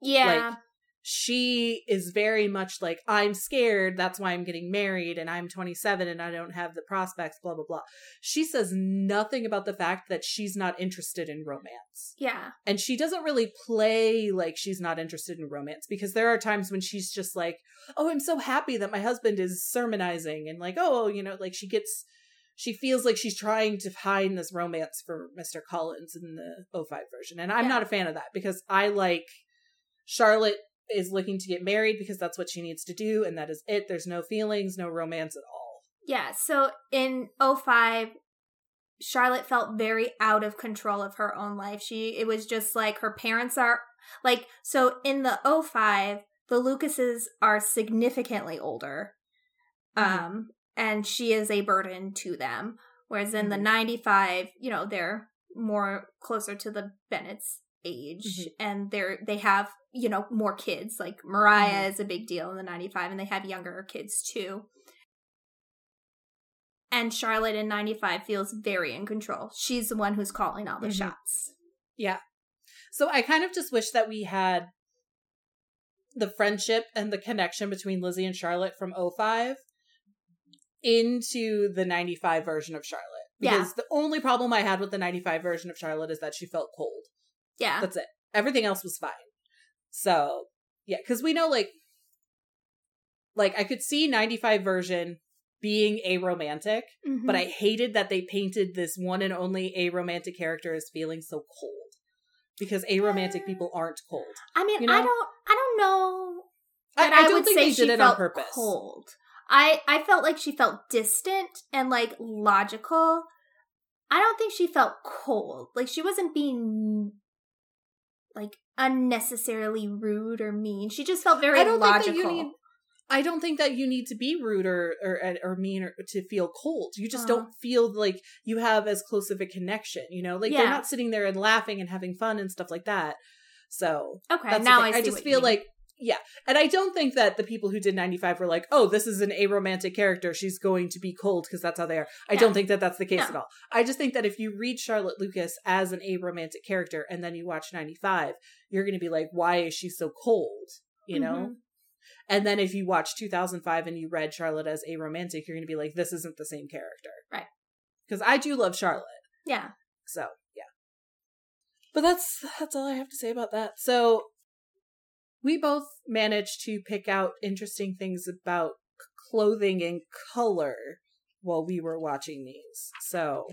Speaker 1: Yeah.
Speaker 2: She is very much like i'm scared that's why i'm getting married and i'm 27 and i don't have the prospects blah blah blah she says nothing about the fact that she's not interested in romance
Speaker 1: yeah.
Speaker 2: and she doesn't really play like she's not interested in romance because there are times when she's just like oh i'm so happy that my husband is sermonizing and like oh you know like she gets she feels like she's trying to find this romance for mr collins in the 05 version and i'm
Speaker 1: Yeah.
Speaker 2: not a fan of that because i like charlotte is looking to get married because that's what she needs to do and that is it there's no feelings no romance at all
Speaker 1: Yeah, so in 05 Charlotte felt very out of control of her own life. She it was just like her parents are like so in the 05 the Lucases are significantly older.
Speaker 2: Mhm.
Speaker 1: Um and she is a burden to them whereas in the
Speaker 2: Mhm.
Speaker 1: 95, you know, they're more closer to the Bennet's age
Speaker 2: Mhm.
Speaker 1: and they're they have, you know, more kids. Like Mariah is a big deal in the 95 and they have younger kids too. And Charlotte in 95 feels very in control. She's the one who's calling all the
Speaker 2: Mhm.
Speaker 1: shots.
Speaker 2: Yeah. So I kind of just wish that we had the friendship and the connection between Lizzie and Charlotte from 05 into the 95 version of Charlotte.
Speaker 1: Yeah.
Speaker 2: Because the only problem I had with the 95 version of Charlotte is that she felt cold.
Speaker 1: Yeah.
Speaker 2: That's it. Everything else was fine. So, yeah, because we know, like, like I could see 95 version being aromantic,
Speaker 1: Mhm.
Speaker 2: but I hated that they painted this one and only a romantic character as feeling so cold. because aromantic people aren't cold.
Speaker 1: I mean,
Speaker 2: You know?
Speaker 1: I don't, I don't know
Speaker 2: I,
Speaker 1: that
Speaker 2: I
Speaker 1: I,
Speaker 2: don't
Speaker 1: would
Speaker 2: think
Speaker 1: say
Speaker 2: they
Speaker 1: she
Speaker 2: did it on
Speaker 1: felt
Speaker 2: purpose.
Speaker 1: cold. I I felt like she felt distant and like logical. I don't think she felt cold. Like she wasn't being like unnecessarily rude or mean. She just felt very
Speaker 2: I don't
Speaker 1: logical.
Speaker 2: think that you need. I don't think that you need to be rude or or, or mean or to feel cold. You just
Speaker 1: Uh-huh.
Speaker 2: don't feel like you have as close of a connection. You know, like
Speaker 1: Yeah.
Speaker 2: they're not sitting there and laughing and having fun and stuff like that. So
Speaker 1: okay, now. I see
Speaker 2: just feel like yeah, and I don't think that the people who did ninety five were like, oh, this is an aromantic character. She's going to be cold because that's how they are. I
Speaker 1: No.
Speaker 2: don't think that that's the case
Speaker 1: No.
Speaker 2: at all. I just think that if you read Charlotte Lucas as an aromantic character and then you watch ninety five, you're going to be like, why is she so cold? You know.
Speaker 1: Mhm.
Speaker 2: And then if you watch 2005 and you read Charlotte as a romantic, you're going to be like, this isn't the same character.
Speaker 1: Right.
Speaker 2: Because I do love Charlotte.
Speaker 1: yeah,
Speaker 2: So, yeah. But that's that's all I have to say about that. So, we both managed to pick out interesting things about clothing and color while we were watching these. So,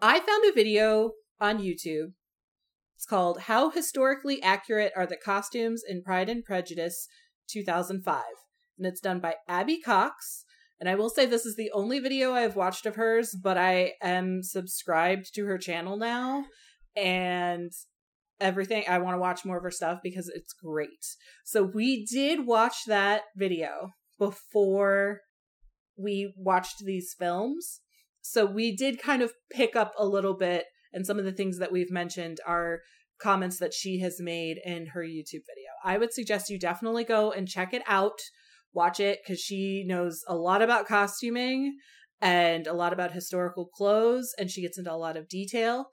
Speaker 2: I found a video on YouTube. It's called How Historically Accurate Are the Costumes in Pride and Prejudice 2005. And it's done by Abby Cox. And I will say this is the only video I've watched of hers, but I am subscribed to her channel now. And everything, I want to watch more of her stuff because it's great. So we did watch that video before we watched these films. So we did kind of pick up a little bit, and some of the things that we've mentioned are comments that she has made in her YouTube video. I would suggest you definitely go and check it out, watch it, because she knows a lot about costuming and a lot about historical clothes, and she gets into a lot of detail.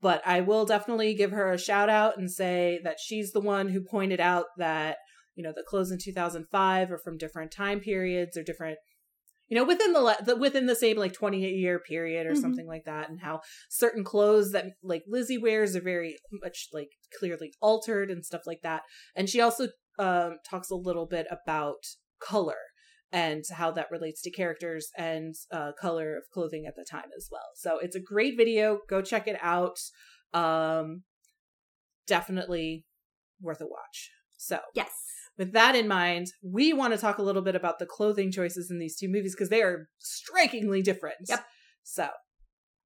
Speaker 2: But I will definitely give her a shout out and say that she's the one who pointed out that, you know, the clothes in 2005 are from different time periods or different you know within the, the within the same like 20 year period or
Speaker 1: Mhm.
Speaker 2: something like that and how certain clothes that like lizzie wears are very much like clearly altered and stuff like that and she also um talks a little bit about color and how that relates to characters and uh color of clothing at the time as well so it's a great video go check it out um definitely worth a watch so
Speaker 1: yes.
Speaker 2: with that in mind, we want to talk a little bit about the clothing choices in these two movies because they are strikingly different.
Speaker 1: Yep.
Speaker 2: So,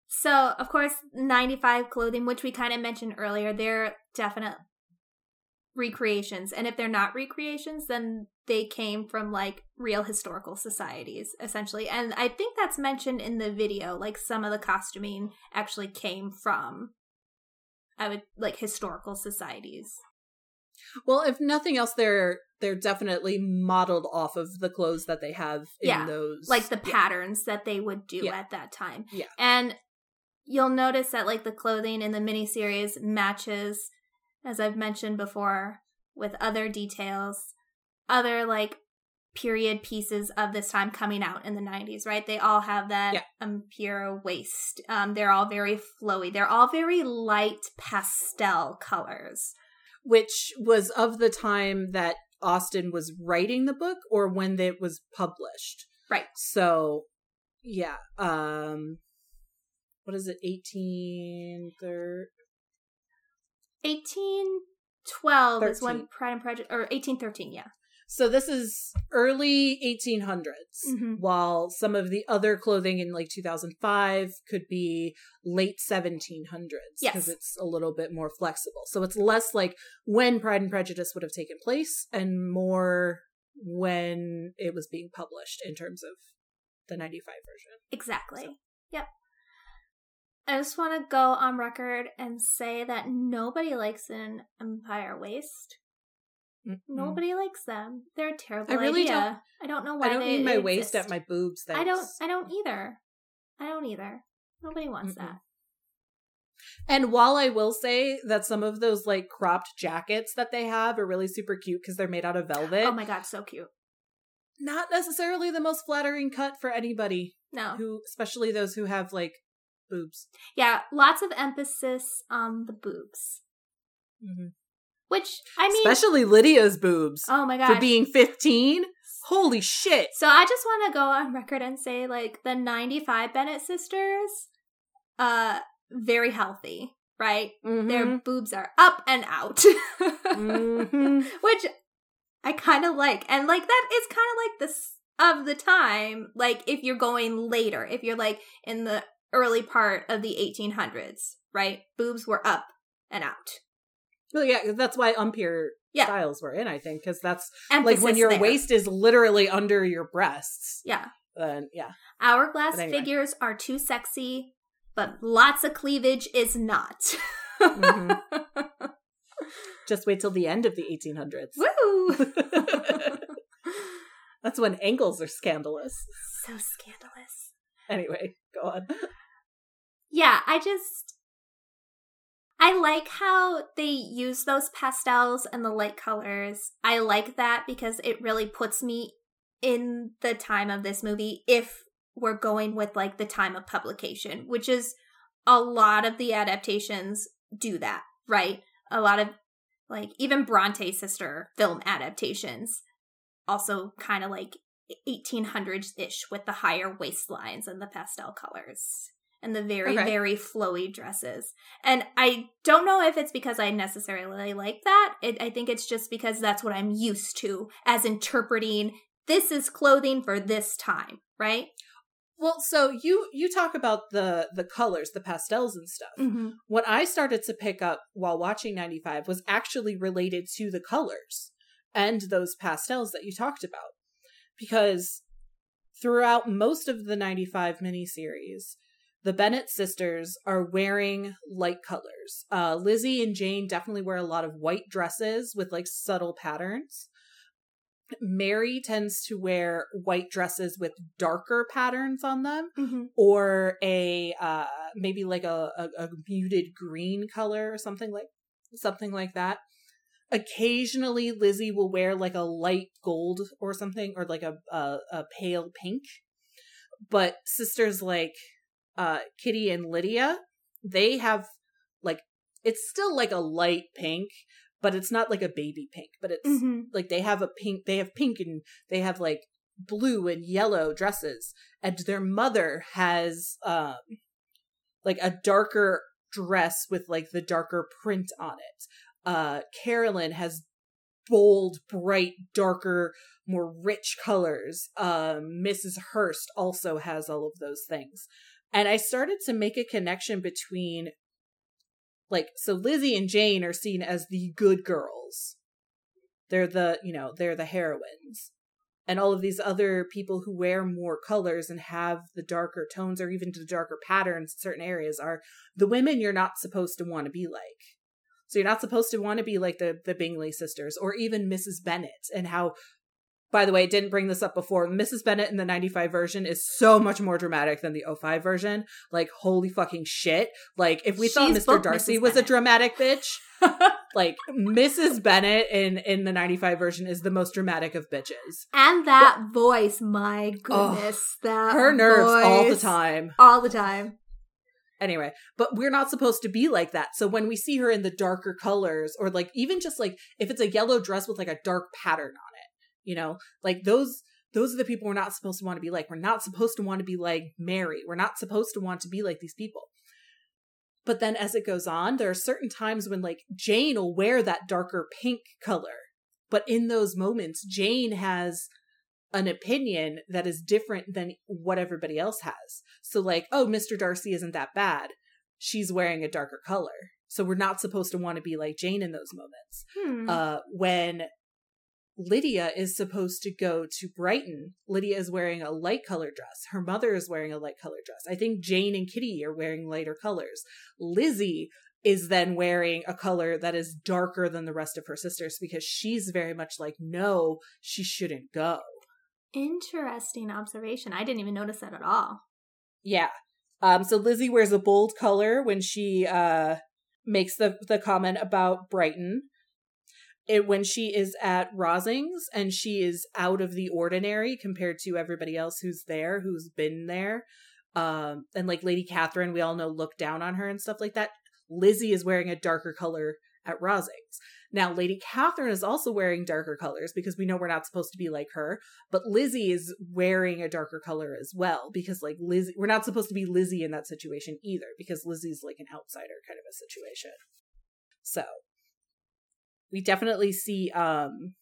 Speaker 1: So, of course, 95 clothing, which we kind of mentioned earlier, they're definite recreations. And if they're not recreations, then they came from like real historical societies, essentially. And I think that's mentioned in the video. Like some of the costuming actually came from, I would like historical societies.
Speaker 2: well, if nothing else, they're they're definitely modeled off of the clothes that they have in
Speaker 1: Yeah,
Speaker 2: those,
Speaker 1: like the
Speaker 2: Yeah.
Speaker 1: patterns that they would do
Speaker 2: Yeah.
Speaker 1: at that time.
Speaker 2: Yeah.
Speaker 1: And you'll notice that like the clothing in the miniseries matches, as I've mentioned before, with other details, other like period pieces of this time coming out in the 90s, right? They all have that
Speaker 2: Yeah.
Speaker 1: imperial waist. Um, they're all very flowy. They're all very light pastel colors.
Speaker 2: which was of the time that Austen was writing the book or when it was published.
Speaker 1: Right.
Speaker 2: So, yeah. Um, what is it? Eighteen thirty.
Speaker 1: 1812 is when Pride and Prejudice, or 1813, yeah.
Speaker 2: So this is early 1800s,
Speaker 1: Mhm.
Speaker 2: while some of the other clothing in like 2005 could be late 1700s because
Speaker 1: Yes.
Speaker 2: it's a little bit more flexible. So it's less like when Pride and Prejudice would have taken place and more when it was being published in terms of the 95 version.
Speaker 1: Exactly. Yep. I just want to go on record and say that nobody likes an empire waist.
Speaker 2: Mm-mm.
Speaker 1: Nobody likes them. They're a terrible
Speaker 2: I really
Speaker 1: idea.
Speaker 2: don't-
Speaker 1: I don't know why
Speaker 2: I don't need my
Speaker 1: exist.
Speaker 2: waist at my boobs.
Speaker 1: I don't. I don't either. I don't either. Nobody wants
Speaker 2: Mm-mm.
Speaker 1: that.
Speaker 2: And while I will say that some of those like cropped jackets that they have are really super cute because they're made out of velvet,
Speaker 1: Oh my god, so cute.
Speaker 2: not necessarily the most flattering cut for anybody
Speaker 1: No.
Speaker 2: who, especially those who have like boobs.
Speaker 1: Yeah, lots of emphasis on the boobs. Which I mean,
Speaker 2: especially Lydia's boobs
Speaker 1: oh my god,
Speaker 2: for being 15. Holy shit.
Speaker 1: So I just want to go on record and say, like, the 95 Bennet sisters, uh, very healthy, right?
Speaker 2: Mhm.
Speaker 1: Their boobs are up and out,
Speaker 2: Mhm.
Speaker 1: which I kind of like. And like that is kind of like this of the time. Like if you're going later, if you're like in the early part of the 1800s, right? Boobs were up and out.
Speaker 2: Well, yeah, that's why empire
Speaker 1: Yeah.
Speaker 2: styles were in, I think, because that's
Speaker 1: Emphasis
Speaker 2: like when your
Speaker 1: there.
Speaker 2: waist is literally under your breasts.
Speaker 1: Yeah.
Speaker 2: Then yeah,
Speaker 1: Hourglass
Speaker 2: anyway.
Speaker 1: figures are too sexy, but lots of cleavage is not.
Speaker 2: Mhm. just wait till the end of the 1800s.
Speaker 1: Woo!
Speaker 2: That's when ankles are scandalous.
Speaker 1: so scandalous.
Speaker 2: Anyway, go on.
Speaker 1: Yeah, I just I like how they use those pastels and the light colors. I like that because it really puts me in the time of this movie if we're going with like the time of publication, which is a lot of the adaptations do that, right? A lot of like even Bronte sister film adaptations also kind of like 1800s ish with the higher waistlines and the pastel colors and the very
Speaker 2: Okay.
Speaker 1: very flowy dresses. And I don't know if it's because I necessarily like that. It, I think it's just because that's what I'm used to as interpreting this is clothing for this time, right?
Speaker 2: Well, so you you talk about the the colors, the pastels and stuff.
Speaker 1: Mm-hmm.
Speaker 2: What I started to pick up while watching 95 was actually related to the colors and those pastels that you talked about. Because throughout most of the 95 miniseries, the Bennet sisters are wearing light colors. Uh, Lizzie and Jane definitely wear a lot of white dresses with like subtle patterns. Mary tends to wear white dresses with darker patterns on them
Speaker 1: Mm-hmm.
Speaker 2: or a uh maybe like a, a, a muted green color or something like something like that occasionally lizzie will wear like a light gold or something or like a a, a pale pink but sisters like uh kitty and lydia they have like it's still like a light pink but it's not like a baby pink but it's
Speaker 1: Mm-hmm.
Speaker 2: like they have a pink they have pink and they have like blue and yellow dresses and their mother has um like a darker dress with like the darker print on it. Uh carolyn has bold bright darker more rich colors. Um mrs hurst also has all of those things and i started to make a connection between like so lizzie and jane are seen as the good girls. They're the you know they're the heroines. And all of these other people who wear more colors and have the darker tones or even the darker patterns in certain areas are the women you're not supposed to want to be like. So you're not supposed to want to be like the the bingley sisters or even mrs bennet and how by the way, didn't bring this up before. Mrs. Bennet in the 95 version is so much more dramatic than the 05 version. Like, holy fucking shit. Like, if we thought Mr. Darcy
Speaker 1: Mrs.
Speaker 2: was a dramatic bitch, like Mrs. Bennet in in the 95 version is the most dramatic of bitches.
Speaker 1: And that voice, my goodness, that
Speaker 2: Her nerves all the time.
Speaker 1: all the time.
Speaker 2: Anyway, but we're not supposed to be like that. So when we see her in the darker colors or like even just like if it's a yellow dress with like a dark pattern on it, you know, like those those are the people we're not supposed to want to be like. We're not supposed to want to be like Mary. We're not supposed to want to be like these people. But then as it goes on, there are certain times when like Jane will wear that darker pink color. But in those moments, Jane has an opinion that is different than what everybody else has. So like, oh, Mr. Darcy isn't that bad. She's wearing a darker color. So we're not supposed to want to be like Jane in those moments.
Speaker 1: Hmm.
Speaker 2: Uh when Lydia is supposed to go to Brighton, Lydia is wearing a light colored dress. Her mother is wearing a light colored dress. I think Jane and Kitty are wearing lighter colors. Lizzie is then wearing a color that is darker than the rest of her sisters because she's very much like, no, she shouldn't go.
Speaker 1: Interesting observation. I didn't even notice that at all.
Speaker 2: Yeah. Um, so Lizzie wears a bold color when she uh makes the the comment about Brighton. It when she is at Rosings and she is out of the ordinary compared to everybody else who's there, who's been there. Um, and like Lady Catherine, we all know look down on her and stuff like that. Lizzie is wearing a darker color at Rosings. Now, Lady Catherine is also wearing darker colors because we know we're not supposed to be like her, but Lizzie is wearing a darker color as well because, like, Lizzie, we're not supposed to be Lizzie in that situation either because Lizzie's like an outsider kind of a situation. So, we definitely see, um,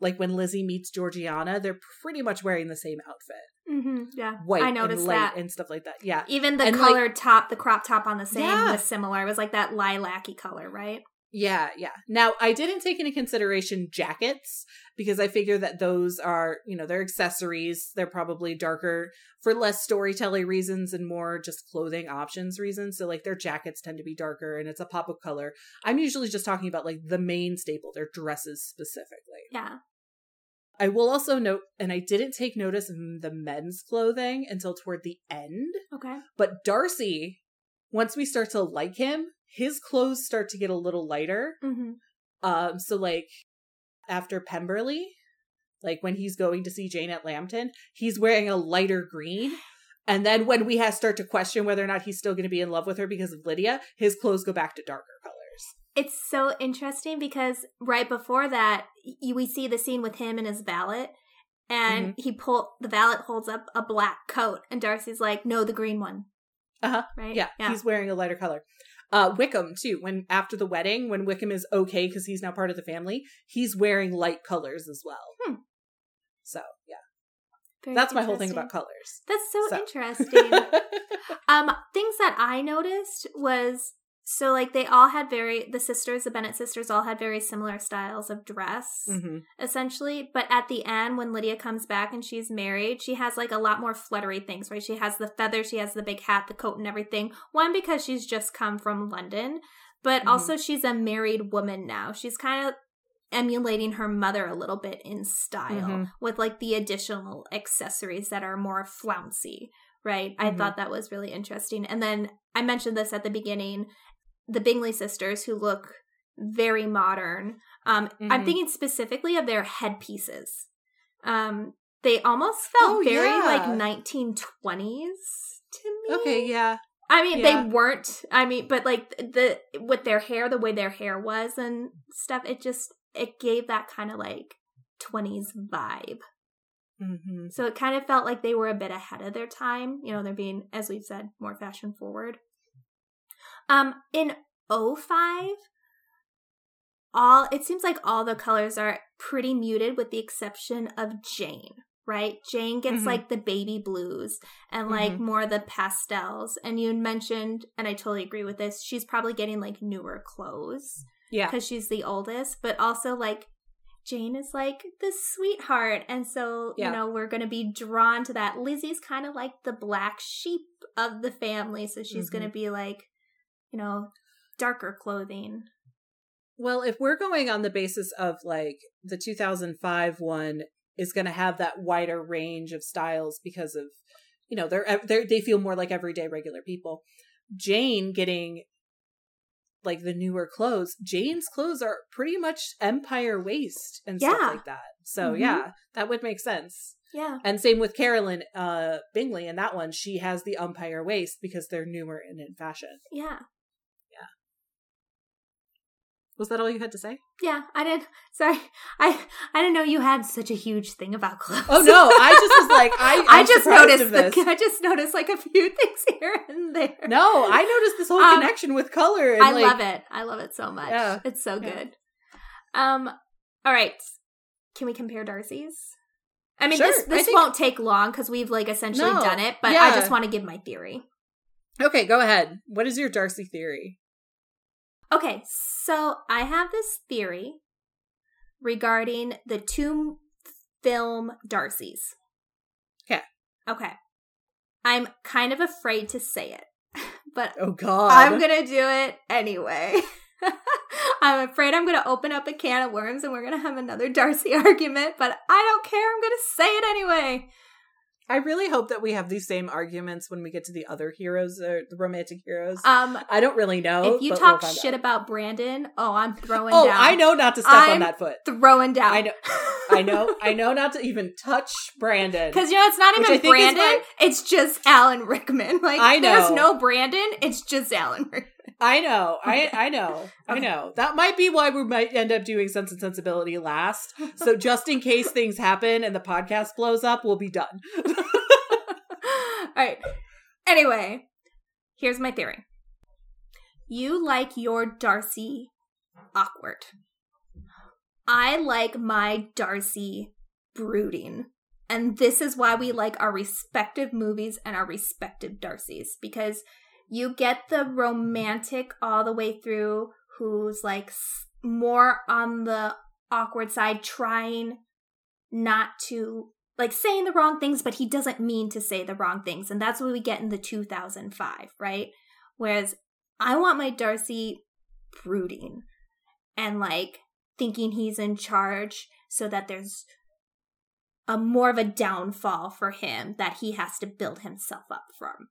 Speaker 2: like when Lizzie meets Georgiana, they're pretty much wearing the same outfit.
Speaker 1: Mm-hmm. Yeah,
Speaker 2: White
Speaker 1: I noticed
Speaker 2: and light
Speaker 1: that.
Speaker 2: and stuff like that. Yeah.
Speaker 1: Even the
Speaker 2: And, like-
Speaker 1: colored top, the crop top on the same
Speaker 2: Yeah.
Speaker 1: was similar. It was like that lilac-y color, right?
Speaker 2: Yeah, yeah. Now, I didn't take into consideration jackets because I figure that those are, you know, they're accessories. They're probably darker for less storytelling reasons and more just clothing options reasons. So, like, their jackets tend to be darker and it's a pop of color. I'm usually just talking about, like, the main staple, their dresses specifically.
Speaker 1: Yeah.
Speaker 2: I will also note, and I didn't take notice of the men's clothing until toward the end,
Speaker 1: Okay.
Speaker 2: but Darcy, once we start to like him, his clothes start to get a little lighter.
Speaker 1: Mm-hmm.
Speaker 2: Um, so like after Pemberley, like when he's going to see Jane at Lambton, he's wearing a lighter green. And then when we have start to question whether or not he's still going to be in love with her because of Lydia, his clothes go back to darker colors.
Speaker 1: It's so interesting because right before that, we see the scene with him and his valet, and
Speaker 2: Mm-hmm.
Speaker 1: he pull the valet holds up a black coat, and Darcy's like, "No, the green one."
Speaker 2: Uh-huh.
Speaker 1: Right?
Speaker 2: Yeah, he's wearing a lighter color. Uh, Wickham too. When after the wedding, when Wickham is okay because he's now part of the family, he's wearing light colors as well.
Speaker 1: Hmm.
Speaker 2: So yeah,
Speaker 1: Very
Speaker 2: that's my whole thing about colors.
Speaker 1: That's so,
Speaker 2: So.
Speaker 1: interesting. um, things that I noticed was so like they all had very the sisters, the Bennet sisters, all had very similar styles of dress.
Speaker 2: hmm
Speaker 1: essentially. But at the end, when Lydia comes back and she's married, she has like a lot more fluttery things, right? She has the feather, she has the big hat, the coat, and everything. One, because she's just come from London, but
Speaker 2: Mhm.
Speaker 1: also she's a married woman now. She's kind of emulating her mother a little bit in style
Speaker 2: Mhm.
Speaker 1: with like the additional accessories that are more flouncy, right? I
Speaker 2: Mhm.
Speaker 1: thought that was really interesting. And then I mentioned this at the beginning the Bingley sisters who look very modern. Um, I'm
Speaker 2: Mhm.
Speaker 1: thinking specifically of their headpieces. Um, they almost felt
Speaker 2: Oh,
Speaker 1: very
Speaker 2: yeah.
Speaker 1: like 1920s to me.
Speaker 2: Okay, yeah.
Speaker 1: I mean,
Speaker 2: Yeah.
Speaker 1: they weren't. I mean, but like the with their hair, the way their hair was and stuff, it just it gave that kind of like 20s vibe.
Speaker 2: hmm
Speaker 1: So it kind of felt like they were a bit ahead of their time. You know, they're being, as we've said, more fashion forward. Um, in 05, all it seems like all the colors are pretty muted with the exception of Jane, right? Jane gets
Speaker 2: Mhm.
Speaker 1: like the baby blues and like
Speaker 2: Mhm.
Speaker 1: more of the pastels. And you mentioned, and I totally agree with this, she's probably getting like newer clothes
Speaker 2: Yeah.
Speaker 1: because she's the oldest, but also like Jane is like the sweetheart. And so,
Speaker 2: Yeah.
Speaker 1: you know, we're going to be drawn to that. Lizzie's kind of like the black sheep of the family. So she's
Speaker 2: Mhm.
Speaker 1: going to be like, you know, darker clothing.
Speaker 2: Well, if we're going on the basis of like the 2005 one is going to have that wider range of styles because of, you know, they're, they're they feel more like everyday regular people. Jane getting like the newer clothes. Jane's clothes are pretty much empire waist and stuff like that. So
Speaker 1: Mhm.
Speaker 2: yeah, that would make sense.
Speaker 1: Yeah.
Speaker 2: And same with Carolyn uh Bingley in that one. She has the empire waist because they're newer and in fashion.
Speaker 1: Yeah.
Speaker 2: Was that all you had to say?
Speaker 1: Yeah. I didn't, sorry. I, I didn't know you had such a huge thing about clothes.
Speaker 2: Oh no, I just was like, I,
Speaker 1: I just noticed
Speaker 2: this.
Speaker 1: the, I just noticed like a few things here and there.
Speaker 2: No, I noticed this whole
Speaker 1: Um,
Speaker 2: connection with color. And
Speaker 1: I
Speaker 2: like,
Speaker 1: love it. I love it so much.
Speaker 2: Yeah.
Speaker 1: It's so
Speaker 2: Yeah.
Speaker 1: good. Um all right. Can we compare Darcy's? I mean
Speaker 2: Sure,
Speaker 1: this this
Speaker 2: think-
Speaker 1: won't take long cuz we've like essentially
Speaker 2: No.
Speaker 1: done it, but I just want to give my theory.
Speaker 2: Okay, go ahead. What is your Darcy theory?
Speaker 1: Okay, so I have this theory regarding the two film Darcys.
Speaker 2: Okay.
Speaker 1: Okay. I'm kind of afraid to say it, but
Speaker 2: Oh God,
Speaker 1: I'm gonna do it anyway. I'm afraid I'm gonna open up a can of worms and we're gonna have another Darcy argument, but I don't care. I'm gonna say it anyway.
Speaker 2: I really hope that we have these same arguments when we get to the other heroes, or the romantic heroes.
Speaker 1: Um,
Speaker 2: I don't really know.
Speaker 1: if you talk
Speaker 2: we'll
Speaker 1: shit
Speaker 2: out.
Speaker 1: about Brandon, oh, I'm throwing
Speaker 2: oh,
Speaker 1: down.
Speaker 2: I know not to step
Speaker 1: I'm-
Speaker 2: on that foot.
Speaker 1: Throwing down.
Speaker 2: I know, I know, I know not to even touch Brandon.
Speaker 1: Because you know it's not even Brandon;
Speaker 2: why-
Speaker 1: it's just Alan Rickman. Like
Speaker 2: I
Speaker 1: there's no Brandon; it's just Alan Rickman.
Speaker 2: I know. I I know. I know. That might be why we might end up doing Sense and Sensibility last. So just in case things happen and the podcast blows up, we'll be done.
Speaker 1: All right. Anyway, here's my theory. You like your Darcy awkward. I like my Darcy brooding. And this is why we like our respective movies and our respective Darcys because you get the romantic all the way through who's like more on the awkward side trying not to like saying the wrong things but he doesn't mean to say the wrong things and that's what we get in the 2005 right whereas i want my darcy brooding and like thinking he's in charge so that there's a more of a downfall for him that he has to build himself up from.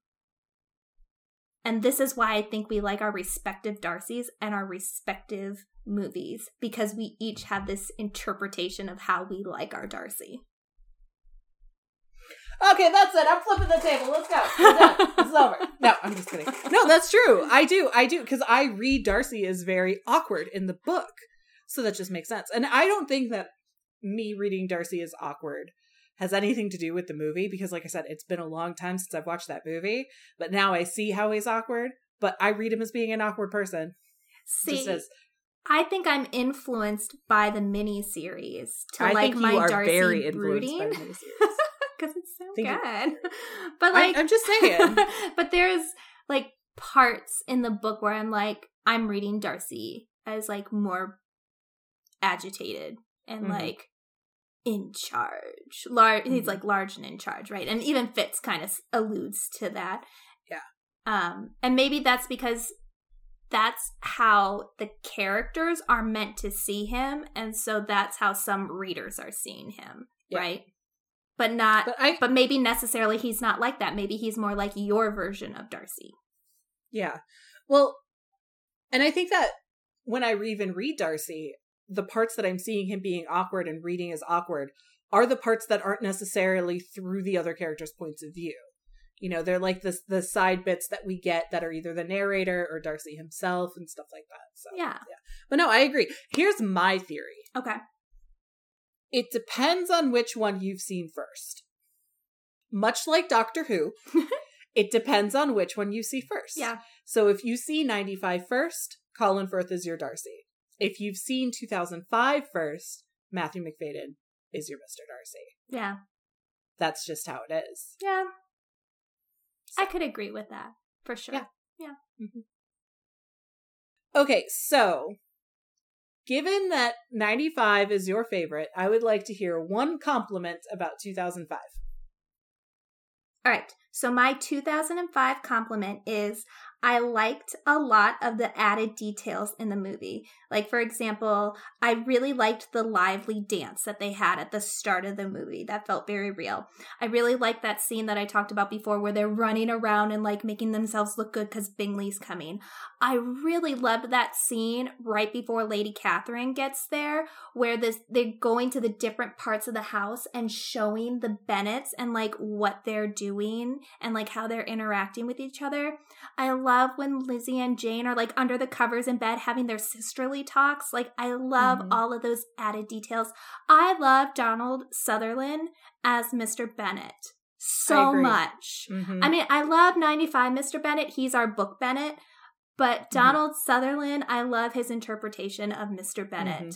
Speaker 1: And this is why I think we like our respective Darcys and our respective movies because we each have this interpretation of how we like our Darcy.
Speaker 2: Okay, that's it. I'm flipping the table. Let's go. It's over. No, I'm just kidding. No, that's true. I do. I do because I read Darcy is very awkward in the book. So that just makes sense. And I don't think that me reading Darcy is awkward has anything to do with the movie because like I said, it's been a long time since I've watched that movie, but now I see how he's awkward, but I read him as being an awkward person.
Speaker 1: See, as, I think I'm influenced by the mini series to I like my Darcy very brooding because it's so good. It, but like,
Speaker 2: I, I'm just saying.
Speaker 1: but there's like parts in the book where I'm like, I'm reading Darcy as like more agitated and mm-hmm. like in charge. Large, mm-hmm. he's like large and in charge, right? And even Fitz kind of alludes to that.
Speaker 2: Yeah.
Speaker 1: Um, and maybe that's because that's how the characters are meant to see him, and so that's how some readers are seeing him, yeah. right? But not, but, I, but maybe necessarily he's not like that. Maybe he's more like your version of Darcy.
Speaker 2: Yeah. Well, and I think that when I even read Darcy, the parts that I'm seeing him being awkward and reading as awkward are the parts that aren't necessarily through the other characters' points of view. You know, they're like the the side bits that we get that are either the narrator or Darcy himself and stuff like that. So
Speaker 1: yeah,
Speaker 2: yeah. But no, I agree. Here's my theory.
Speaker 1: Okay.
Speaker 2: It depends on which one you've seen first. Much like Doctor Who, it depends on which one you see first.
Speaker 1: Yeah.
Speaker 2: So if you see 95 first, Colin Firth is your Darcy. If you've seen 2005 first, Matthew Macfadyen is your Mr. Darcy.
Speaker 1: Yeah.
Speaker 2: That's just how it is.
Speaker 1: Yeah. So. I could agree with that for sure.
Speaker 2: Yeah.
Speaker 1: Yeah.
Speaker 2: Mm-hmm. Okay, so given that 95 is your favorite, I would like to hear one compliment about 2005.
Speaker 1: All right. So my 2005 compliment is I liked a lot of the added details in the movie. Like, for example, I really liked the lively dance that they had at the start of the movie. That felt very real. I really liked that scene that I talked about before where they're running around and like making themselves look good because Bingley's coming. I really loved that scene right before Lady Catherine gets there where this they're going to the different parts of the house and showing the Bennets and like what they're doing and like how they're interacting with each other. I love when Lizzie and Jane are like under the covers in bed having their sisterly talks. Like, I love mm-hmm. all of those added details. I love Donald Sutherland as Mr. Bennet so much. Mm-hmm. I mean, I love 95 Mr. Bennet. He's our book Bennet. But mm-hmm. Donald mm-hmm. Sutherland, I love his interpretation of Mr. Bennet. Mm-hmm.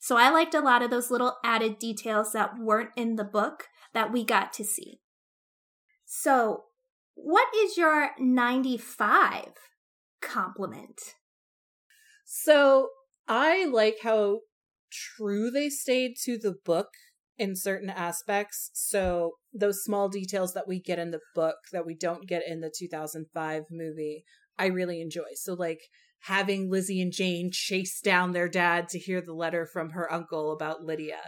Speaker 1: So I liked a lot of those little added details that weren't in the book that we got to see. So what is your 95 compliment?
Speaker 2: So I like how true they stayed to the book in certain aspects. So those small details that we get in the book that we don't get in the 2005 movie, I really enjoy. So like having Lizzie and Jane chase down their dad to hear the letter from her uncle about Lydia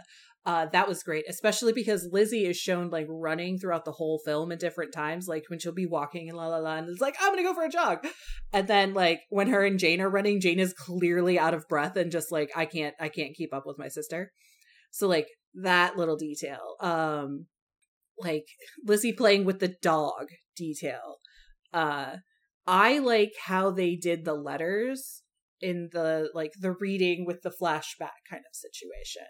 Speaker 2: uh, that was great, especially because Lizzie is shown like running throughout the whole film at different times, like when she'll be walking and la la la, and it's like, I'm gonna go for a jog. And then like when her and Jane are running, Jane is clearly out of breath and just like, I can't, I can't keep up with my sister. So like that little detail. Um like Lizzie playing with the dog detail. Uh I like how they did the letters in the like the reading with the flashback kind of situation.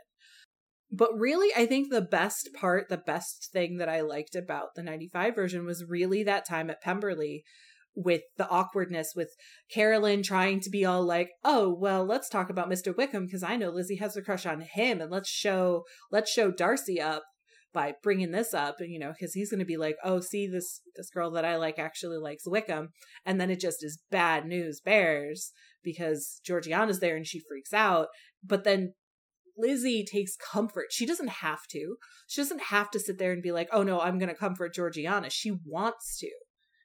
Speaker 2: But really, I think the best part, the best thing that I liked about the 95 version was really that time at Pemberley with the awkwardness with Carolyn trying to be all like, "Oh, well, let's talk about Mr. Wickham because I know Lizzie has a crush on him and let's show let's show Darcy up by bringing this up and you know because he's going to be like, "Oh, see this this girl that I like actually likes Wickham." And then it just is bad news bears because Georgiana's there and she freaks out, but then Lizzie takes comfort. She doesn't have to. She doesn't have to sit there and be like, "Oh no, I'm going to comfort Georgiana." She wants to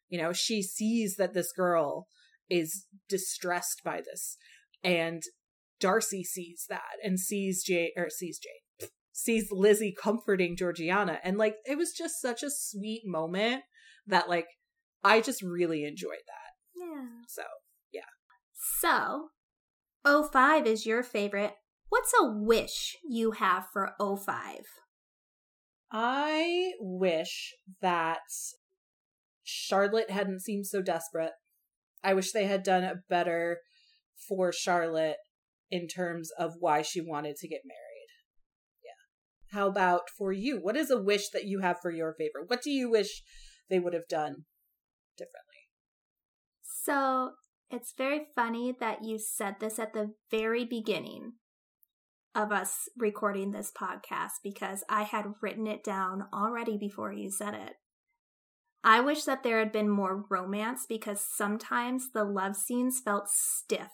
Speaker 2: you know, she sees that this girl is distressed by this. And Darcy sees that and sees Jay or sees Jane, sees Lizzie comforting Georgiana. And like it was just such a sweet moment that like I just really enjoyed that.
Speaker 1: Yeah.
Speaker 2: So yeah.
Speaker 1: So 05 is your favorite. What's a wish you have for 05?
Speaker 2: I wish that Charlotte hadn't seemed so desperate. I wish they had done a better for Charlotte in terms of why she wanted to get married. Yeah. How about for you? What is a wish that you have for your favorite? What do you wish they would have done differently?
Speaker 1: So it's very funny that you said this at the very beginning of us recording this podcast because I had written it down already before you said it. I wish that there had been more romance because sometimes the love scenes felt stiff.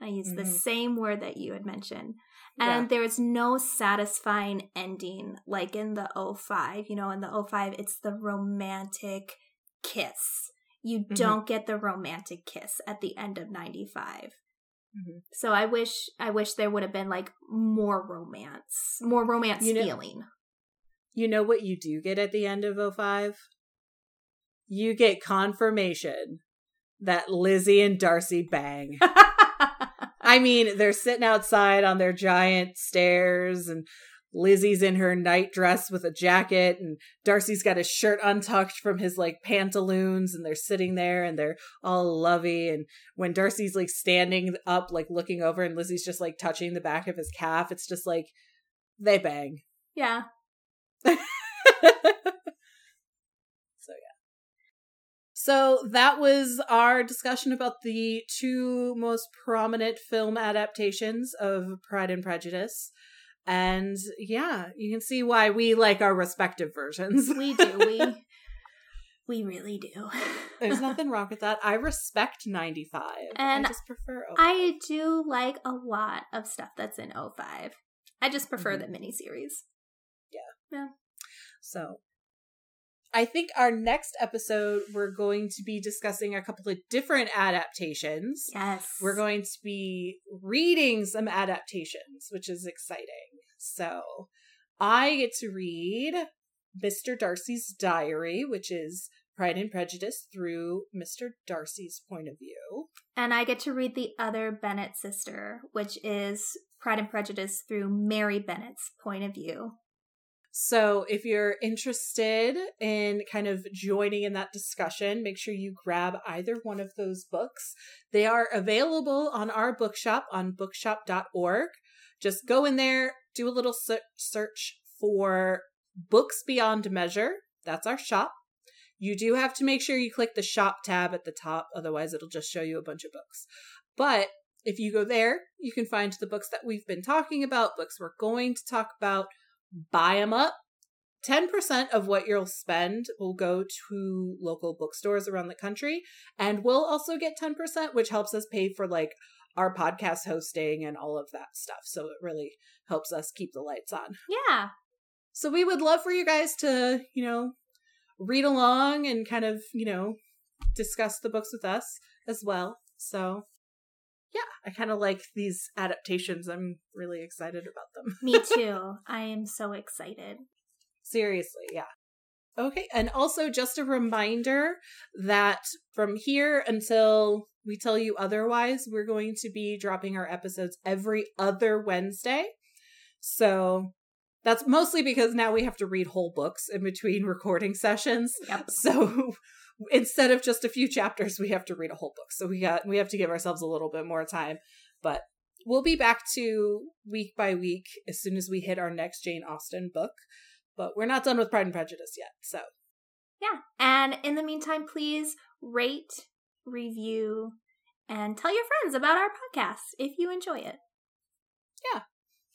Speaker 1: I use mm-hmm. the same word that you had mentioned. And yeah. there was no satisfying ending like in the 05. You know, in the 05, it's the romantic kiss. You mm-hmm. don't get the romantic kiss at the end of 95. Mm-hmm. So I wish I wish there would have been like more romance, more romance you know, feeling.
Speaker 2: You know what you do get at the end of 05? you get confirmation that Lizzie and Darcy bang. I mean, they're sitting outside on their giant stairs and Lizzie's in her night dress with a jacket and Darcy's got his shirt untucked from his like pantaloons and they're sitting there and they're all lovey and when Darcy's like standing up like looking over and Lizzie's just like touching the back of his calf it's just like they bang.
Speaker 1: Yeah.
Speaker 2: So yeah. So that was our discussion about the two most prominent film adaptations of Pride and Prejudice. And yeah, you can see why we like our respective versions.
Speaker 1: We do. We we really do.
Speaker 2: There's nothing wrong with that. I respect 95.
Speaker 1: And
Speaker 2: I just prefer 05.
Speaker 1: I do like a lot of stuff that's in 05. I just prefer mm-hmm. the miniseries.
Speaker 2: Yeah.
Speaker 1: Yeah.
Speaker 2: So I think our next episode, we're going to be discussing a couple of different adaptations.
Speaker 1: Yes.
Speaker 2: We're going to be reading some adaptations, which is exciting. So I get to read Mr. Darcy's Diary, which is Pride and Prejudice through Mr. Darcy's point of view.
Speaker 1: And I get to read the other Bennet sister, which is Pride and Prejudice through Mary Bennet's point of view.
Speaker 2: So if you're interested in kind of joining in that discussion, make sure you grab either one of those books. They are available on our bookshop on bookshop.org. Just go in there, do a little search for Books Beyond Measure. That's our shop. You do have to make sure you click the shop tab at the top, otherwise, it'll just show you a bunch of books. But if you go there, you can find the books that we've been talking about, books we're going to talk about, buy them up. 10% of what you'll spend will go to local bookstores around the country. And we'll also get 10%, which helps us pay for like our podcast hosting and all of that stuff. So it really helps us keep the lights on.
Speaker 1: Yeah.
Speaker 2: So we would love for you guys to, you know, read along and kind of, you know, discuss the books with us as well. So yeah, I kind of like these adaptations. I'm really excited about them.
Speaker 1: Me too. I am so excited.
Speaker 2: Seriously, yeah. Okay, and also just a reminder that from here until we tell you otherwise, we're going to be dropping our episodes every other Wednesday. So That's mostly because now we have to read whole books in between recording sessions.
Speaker 1: Yep.
Speaker 2: So instead of just a few chapters, we have to read a whole book. So we got we have to give ourselves a little bit more time. But we'll be back to week by week as soon as we hit our next Jane Austen book. But we're not done with Pride and Prejudice yet. So
Speaker 1: Yeah. And in the meantime, please rate, review, and tell your friends about our podcast if you enjoy it. Yeah.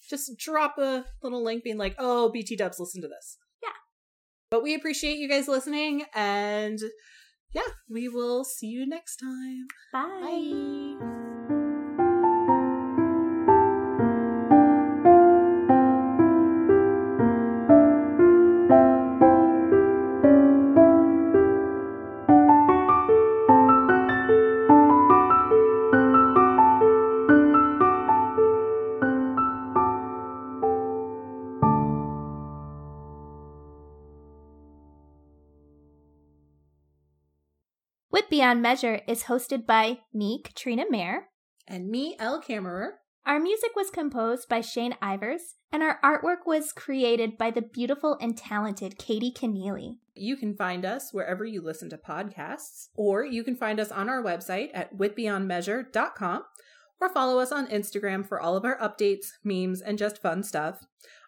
Speaker 2: Just drop a little link being like, oh, BT dubs, listen to this.
Speaker 1: Yeah.
Speaker 2: But we appreciate you guys listening. And yeah, we will see you next time.
Speaker 1: Bye.
Speaker 2: Bye.
Speaker 1: Beyond Measure is hosted by me, Katrina Mayer.
Speaker 2: And me, Elle Kammerer.
Speaker 1: Our music was composed by Shane Ivers, and our artwork was created by the beautiful and talented Katie Keneally.
Speaker 2: You can find us wherever you listen to podcasts, or you can find us on our website at witbeyondmeasure.com, or follow us on Instagram for all of our updates, memes, and just fun stuff.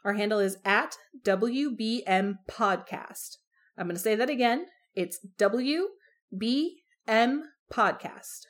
Speaker 2: Our handle is at WBM Podcast. I'm going to say that again. It's WBM Podcast.